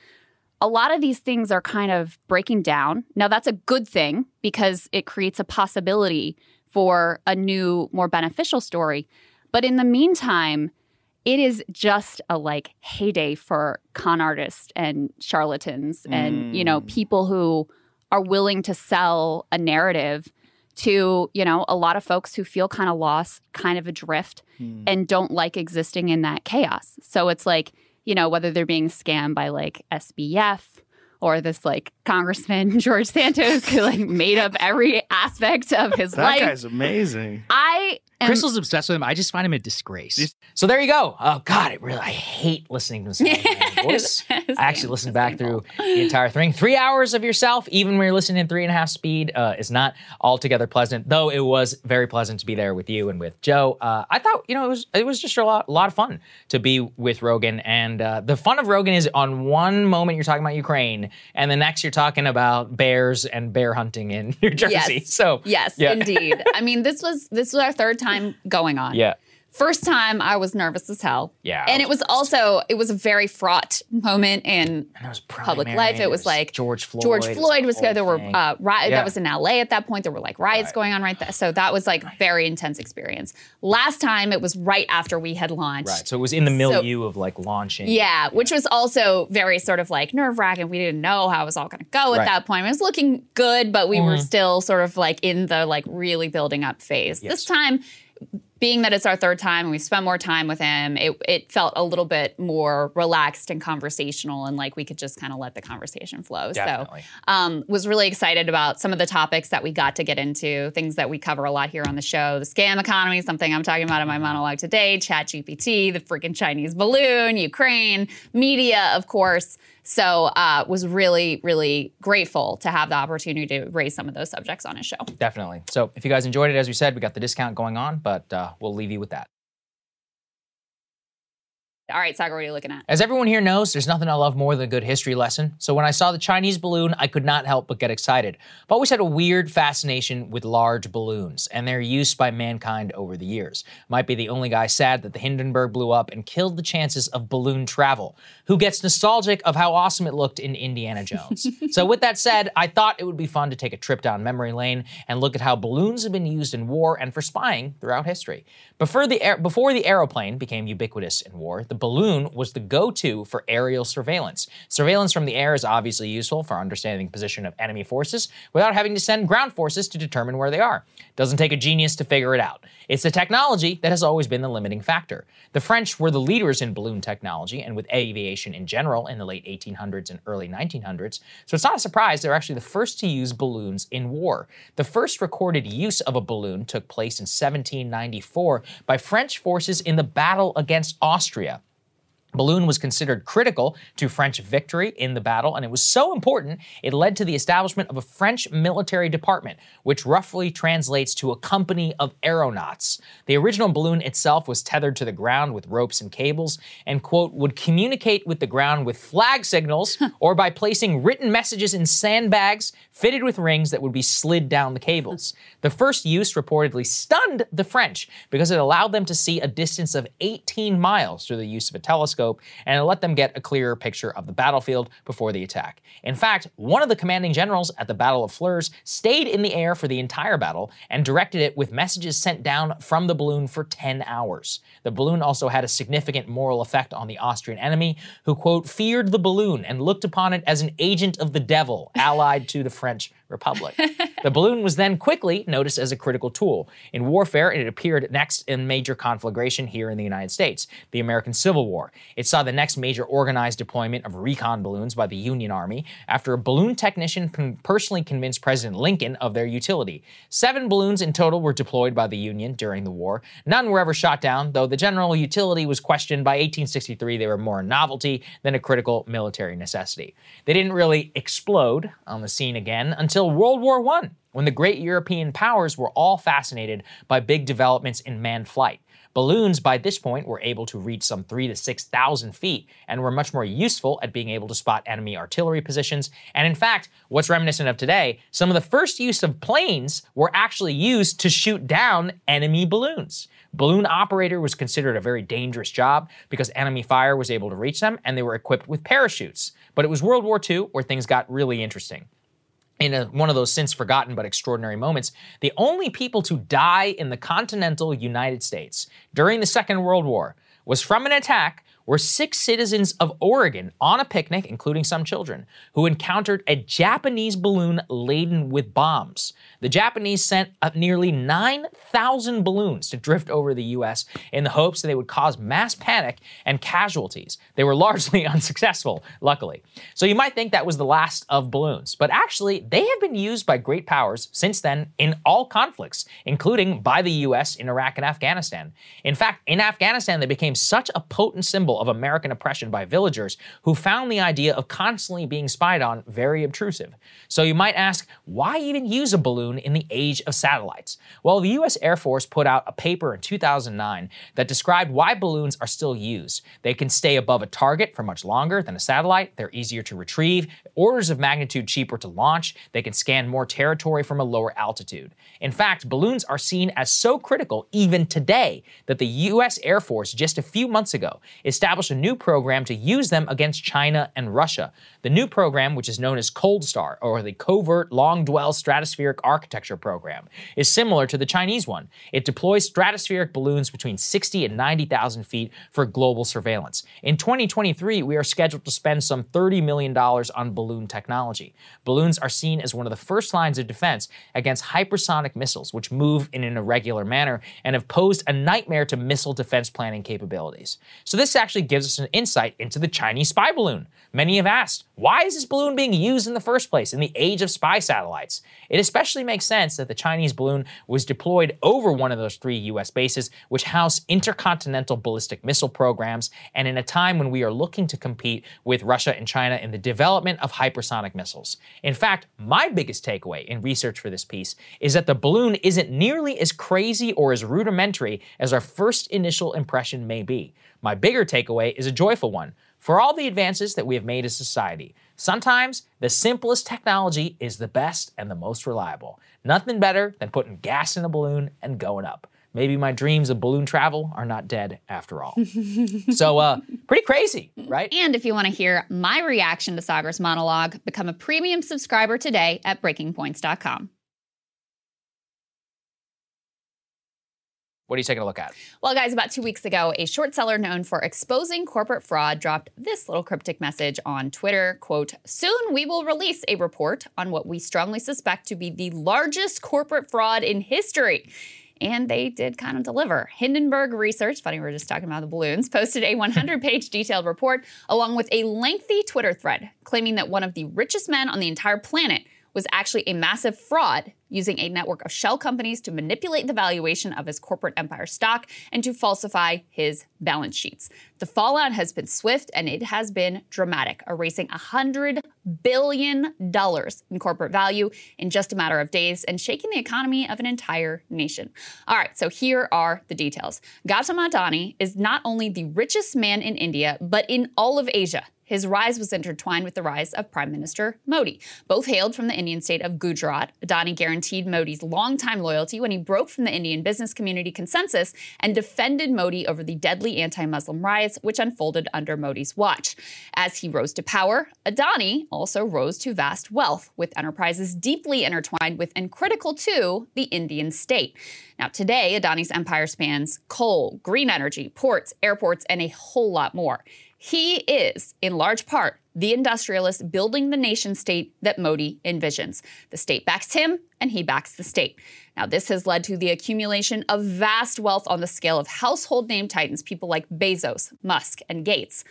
a lot of these things are kind of breaking down. Now, that's a good thing because it creates a possibility for a new, more beneficial story. But in the meantime, it is just a like heyday for con artists and charlatans and, you know, mm. people who are willing to sell a narrative to, you know, a lot of folks who feel kind of lost, kind of adrift hmm. and don't like existing in that chaos. So it's like, you know, whether they're being scammed by like SBF or this like Congressman George Santos who like made up every aspect of his That life. That guy's amazing. I am Krystal's obsessed with him. I just find him a disgrace. So there you go. Oh God, it really I hate listening to this guy's voice. I actually listened back through the entire thing. Three hours of yourself, even when you're listening in three and a half speed, uh, is not altogether pleasant. Though it was very pleasant to be there with you and with Joe. Uh, I thought you know it was it was just a lot, a lot of fun to be with Rogan. And uh, the fun of Rogan is on one moment you're talking about Ukraine, and the next you're talking about bears and bear hunting in New Jersey. Yes. So yes, yeah. indeed. I mean, this was this was our third time going on. yeah. First time I was nervous as hell. Yeah, And it was also it was a very fraught moment in public primary, life. It was was like George Floyd, George Floyd was there. There were uh, riot, Yeah. that was in LA at that point. There were like riots going on right there. So that was like very intense experience. Last time it was right after we had launched. Right. So it was in the milieu of like launching. Yeah, which was also very sort of like nerve wracking. We didn't know how it was all going to go at Right. that point. It was looking good, but we were Mhm. still sort of like in the like really building up phase. This time, being that it's our third time and we spent more time with him, it, it felt a little bit more relaxed and conversational and like we could just kind of let the conversation flow. Definitely. So um, was really excited about some of the topics that we got to get into, things that we cover a lot here on the show. The scam economy, something I'm talking about in my monologue today, Chat GPT, the freaking Chinese balloon, Ukraine, media, of course. So uh, was really, really grateful to have the opportunity to raise some of those subjects on his show. Definitely. So if you guys enjoyed it, as we said, we got the discount going on, but uh, we'll leave you with that. All right, Saagar, what are you looking at? As everyone here knows, there's nothing I love more than a good history lesson. So when I saw the Chinese balloon, I could not help but get excited. I've always had a weird fascination with large balloons and their use by mankind over the years. Might be the only guy sad that the Hindenburg blew up and killed the chances of balloon travel. Who gets nostalgic of how awesome it looked in Indiana Jones? so with that said, I thought it would be fun to take a trip down memory lane and look at how balloons have been used in war and for spying throughout history. Before the air, before the aeroplane became ubiquitous in war, the balloon was the go-to for aerial surveillance. Surveillance from the air is obviously useful for understanding the position of enemy forces without having to send ground forces to determine where they are. Doesn't take a genius to figure it out. It's the technology that has always been the limiting factor. The French were the leaders in balloon technology and with aviation in general in the late 1800s and early 1900s, so it's not a surprise they're actually the first to use balloons in war. The first recorded use of a balloon took place in 1794 by French forces in the battle against Austria. Balloon was considered critical to French victory in the battle, and it was so important it led to the establishment of a French military department, which roughly translates to a company of aeronauts. The original balloon itself was tethered to the ground with ropes and cables, and, quote, would communicate with the ground with flag signals or by placing written messages in sandbags fitted with rings that would be slid down the cables. The first use reportedly stunned the French because it allowed them to see a distance of 18 miles through the use of a telescope and it let them get a clearer picture of the battlefield before the attack. In fact, one of the commanding generals at the Battle of Fleurus stayed in the air for the entire battle and directed it with messages sent down from the balloon for 10 hours. The balloon also had a significant moral effect on the Austrian enemy, who, quote, feared the balloon and looked upon it as an agent of the devil allied to the French Republic. the balloon was then quickly noticed as a critical tool. In warfare, it appeared next in major conflagration here in the United States, the American Civil War. It saw the next major organized deployment of recon balloons by the Union Army after a balloon technician personally convinced President Lincoln of their utility. Seven balloons in total were deployed by the Union during the war. None were ever shot down, though the general utility was questioned. By 1863, they were more a novelty than a critical military necessity. They didn't really explode on the scene again until World War I, when the great European powers were all fascinated by big developments in manned flight. Balloons by this point were able to reach some three to 6,000 feet and were much more useful at being able to spot enemy artillery positions. And in fact, what's reminiscent of today, some of the first use of planes were actually used to shoot down enemy balloons. Balloon operator was considered a very dangerous job because enemy fire was able to reach them and they were equipped with parachutes. But it was World War II where things got really interesting in a, one of those since forgotten but extraordinary moments, the only people to die in the continental United States during the Second World War was from an attack were six citizens of Oregon on a picnic, including some children, who encountered a Japanese balloon laden with bombs. The Japanese sent up nearly 9,000 balloons to drift over the US in the hopes that they would cause mass panic and casualties. They were largely unsuccessful, luckily. So you might think that was the last of balloons, but actually, they have been used by great powers since then in all conflicts, including by the US in Iraq and Afghanistan. In fact, in Afghanistan, they became such a potent symbol of American oppression by villagers who found the idea of constantly being spied on very obtrusive. So you might ask, why even use a balloon in the age of satellites? Well, the US Air Force put out a paper in 2009 that described why balloons are still used. They can stay above a target for much longer than a satellite, they're easier to retrieve, orders of magnitude cheaper to launch, they can scan more territory from a lower altitude. In fact, balloons are seen as so critical even today that the US Air Force just a few months ago established a new program to use them against China and Russia. The new program, which is known as Cold Star, or the Covert Long Dwell Stratospheric Architecture Program, is similar to the Chinese one. It deploys stratospheric balloons between 60 and 90,000 feet for global surveillance. In 2023, we are scheduled to spend some $30 million on balloon technology. Balloons are seen as one of the first lines of defense against hypersonic missiles, which move in an irregular manner and have posed a nightmare to missile defense planning capabilities. So, this actually gives us an insight into the Chinese spy balloon. Many have asked, why is this balloon being used in the first place in the age of spy satellites? It especially makes sense that the Chinese balloon was deployed over one of those three US bases, which house intercontinental ballistic missile programs, and in a time when we are looking to compete with Russia and China in the development of hypersonic missiles. In fact, my biggest takeaway in research for this piece is that the balloon isn't nearly as crazy or as rudimentary as our first initial impression may be. My bigger takeaway is a joyful one. For all the advances that we have made as society, sometimes the simplest technology is the best and the most reliable. Nothing better than putting gas in a balloon and going up. Maybe my dreams of balloon travel are not dead after all. so, uh, pretty crazy, right? And if you want to hear my reaction to Saagar's monologue, become a premium subscriber today at breakingpoints.com. What are you taking a look at? Well, guys, about two weeks ago, a short seller known for exposing corporate fraud dropped this little cryptic message on Twitter. Quote, soon we will release a report on what we strongly suspect to be the largest corporate fraud in history. And they did kind of deliver. Hindenburg Research, funny, we were just talking about the balloons, posted a 100 page detailed report along with a lengthy Twitter thread claiming that one of the richest men on the entire planet was actually a massive fraud using a network of shell companies to manipulate the valuation of his corporate empire stock and to falsify his balance sheets. The fallout has been swift and it has been dramatic, erasing $100 billion in corporate value in just a matter of days and shaking the economy of an entire nation. All right, so here are the details. Gautam Adani is not only the richest man in India, but in all of Asia. His rise was intertwined with the rise of Prime Minister Modi. Both hailed from the Indian state of Gujarat. Adani guaranteed Modi's longtime loyalty when he broke from the Indian business community consensus and defended Modi over the deadly anti Muslim riots which unfolded under Modi's watch. As he rose to power, Adani also rose to vast wealth, with enterprises deeply intertwined with and critical to the Indian state. Now, today, Adani's empire spans coal, green energy, ports, airports, and a whole lot more. He is, in large part, the industrialist building the nation state that Modi envisions. The state backs him, and he backs the state. Now, this has led to the accumulation of vast wealth on the scale of household name titans, people like Bezos, Musk, and Gates.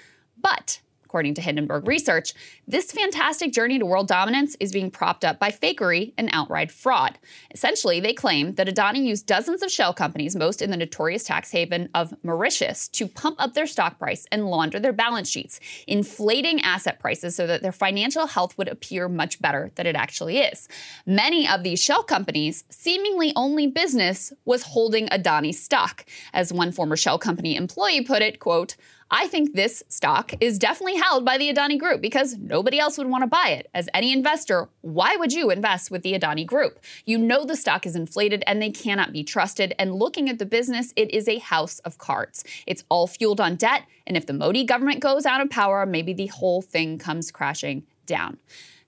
But According to Hindenburg Research, this fantastic journey to world dominance is being propped up by fakery and outright fraud. Essentially, they claim that Adani used dozens of shell companies, most in the notorious tax haven of Mauritius, to pump up their stock price and launder their balance sheets, inflating asset prices so that their financial health would appear much better than it actually is. Many of these shell companies' seemingly only business was holding Adani stock. As one former shell company employee put it, quote, I think this stock is definitely held by the Adani Group because nobody else would want to buy it. As any investor, why would you invest with the Adani Group? You know the stock is inflated and they cannot be trusted. And looking at the business, it is a house of cards. It's all fueled on debt. And if the Modi government goes out of power, maybe the whole thing comes crashing down.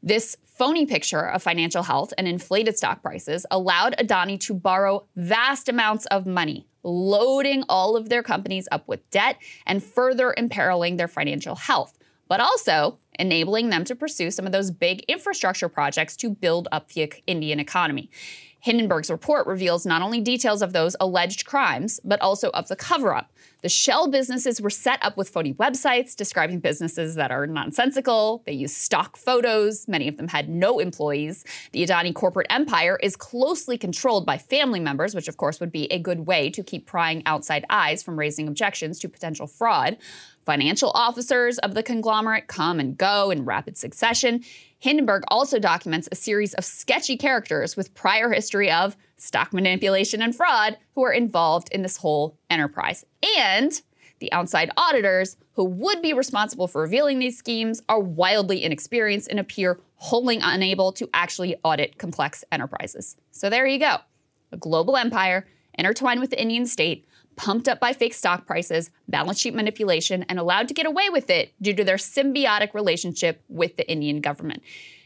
This phony picture of financial health and inflated stock prices allowed Adani to borrow vast amounts of money loading all of their companies up with debt and further imperiling their financial health, but also enabling them to pursue some of those big infrastructure projects to build up the Indian economy. Hindenburg's report reveals not only details of those alleged crimes, but also of the cover up. The shell businesses were set up with phony websites describing businesses that are nonsensical. They use stock photos. Many of them had no employees. The Adani corporate empire is closely controlled by family members, which of course would be a good way to keep prying outside eyes from raising objections to potential fraud. Financial officers of the conglomerate come and go in rapid succession. Hindenburg also documents a series of sketchy characters with prior history of stock manipulation and fraud who are involved in this whole enterprise. And the outside auditors who would be responsible for revealing these schemes are wildly inexperienced and appear wholly unable to actually audit complex enterprises. So there you go. A global empire intertwined with the Indian state pumped up by fake stock prices, balance sheet manipulation, and allowed to get away with it due to their symbiotic relationship with the Indian government.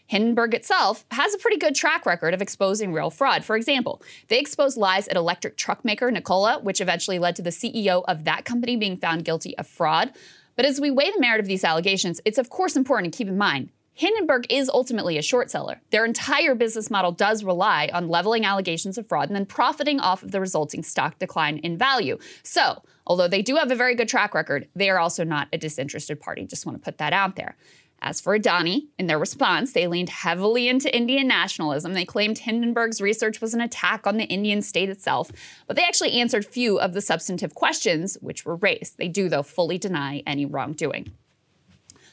Hindenburg itself has a pretty good track record of exposing real fraud. For example, they exposed lies at electric truck maker Nikola, which eventually led to the CEO of that company being found guilty of fraud. But as we weigh the merit of these allegations, it's of course important to keep in mind Hindenburg is ultimately a short seller. Their entire business model does rely on leveling allegations of fraud and then profiting off of the resulting stock decline in value. So, although they do have a very good track record, they are also not a disinterested party. Just want to put that out there. As for Adani, in their response, they leaned heavily into Indian nationalism. They claimed Hindenburg's research was an attack on the Indian state itself, but they actually answered few of the substantive questions which were raised. They do, though, fully deny any wrongdoing.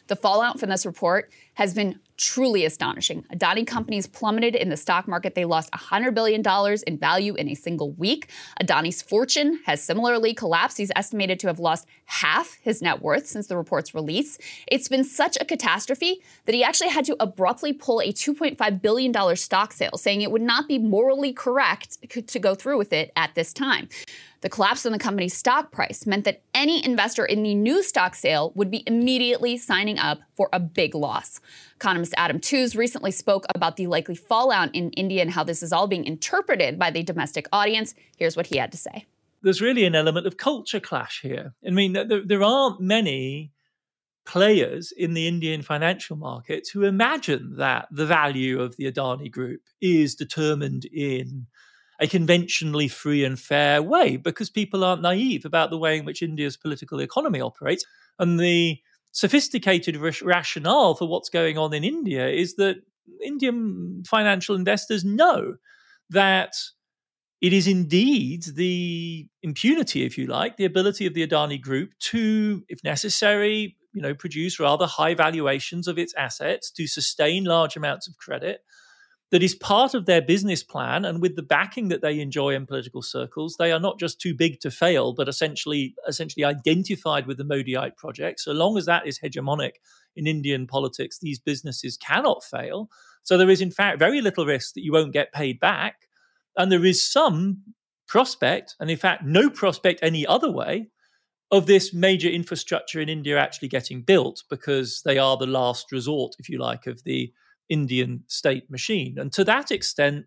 The fallout from this report has been truly astonishing. Adani companies plummeted in the stock market. They lost $100 billion in value in a single week. Adani's fortune has similarly collapsed. He's estimated to have lost half his net worth since the report's release. It's been such a catastrophe that he actually had to abruptly pull a $2.5 billion stock sale, saying it would not be morally correct to go through with it at this time. The collapse in the company's stock price meant that any investor in the new stock sale would be immediately signing up for a big loss. Economist Adam Tooze recently spoke about the likely fallout in India and how this is all being interpreted by the domestic audience. Here's what he had to say. There's really an element of culture clash here. I mean, there, there aren't many players in the Indian financial markets who imagine that the value of the Adani group is determined in a conventionally free and fair way because people aren't naive about the way in which India's political economy operates. And the sophisticated rationale for what's going on in India is that Indian financial investors know that it is indeed the impunity, if you like, the ability of the Adani Group to, if necessary, you know, produce rather high valuations of its assets to sustain large amounts of credit that is part of their business plan and with the backing that they enjoy in political circles they are not just too big to fail but essentially essentially identified with the Modiite project. So long as that is hegemonic in Indian politics these businesses cannot fail. So there is in fact very little risk that you won't get paid back. And there is some prospect and in fact no prospect any other way of this major infrastructure in India actually getting built because they are the last resort if you like of the Indian state machine. And to that extent,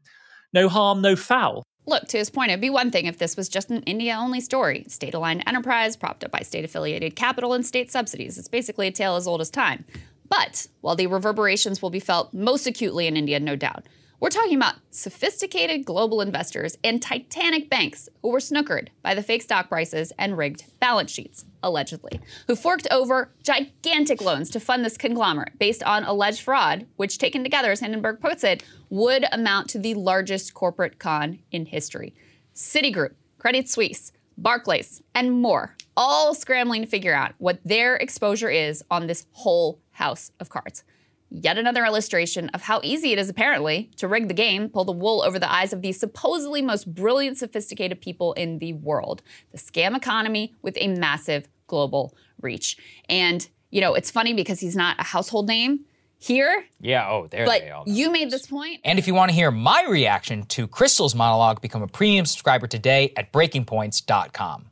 no harm, no foul. Look, to his point, it'd be one thing if this was just an India only story state aligned enterprise propped up by state affiliated capital and state subsidies. It's basically a tale as old as time. But while the reverberations will be felt most acutely in India, no doubt, we're talking about sophisticated global investors and titanic banks who were snookered by the fake stock prices and rigged balance sheets, allegedly, who forked over gigantic loans to fund this conglomerate based on alleged fraud, which, taken together, as Hindenburg puts it, would amount to the largest corporate con in history. Citigroup, Credit Suisse, Barclays, and more, all scrambling to figure out what their exposure is on this whole house of cards. Yet another illustration of how easy it is, apparently, to rig the game, pull the wool over the eyes of the supposedly most brilliant, sophisticated people in the world. The scam economy with a massive global reach. And, you know, it's funny because he's not a household name here. Yeah, oh, there but they are. you made this point. And if you want to hear my reaction to Krystal's monologue, become a premium subscriber today at breakingpoints.com.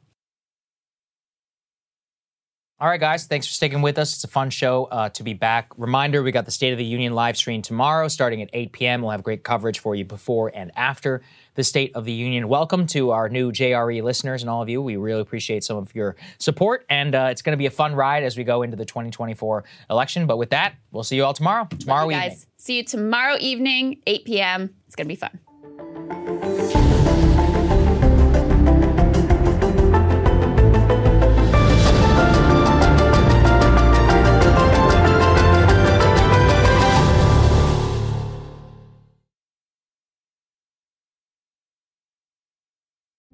All right, guys, thanks for sticking with us. It's a fun show uh, to be back. Reminder we got the State of the Union live stream tomorrow starting at 8 p.m. We'll have great coverage for you before and after the State of the Union. Welcome to our new JRE listeners and all of you. We really appreciate some of your support, and uh, it's going to be a fun ride as we go into the 2024 election. But with that, we'll see you all tomorrow. Tomorrow you evening. guys. See you tomorrow evening, 8 p.m. It's going to be fun.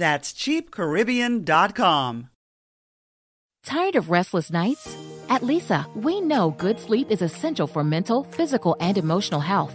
That's cheapcaribbean.com. Tired of restless nights? At Leesa, we know good sleep is essential for mental, physical, and emotional health.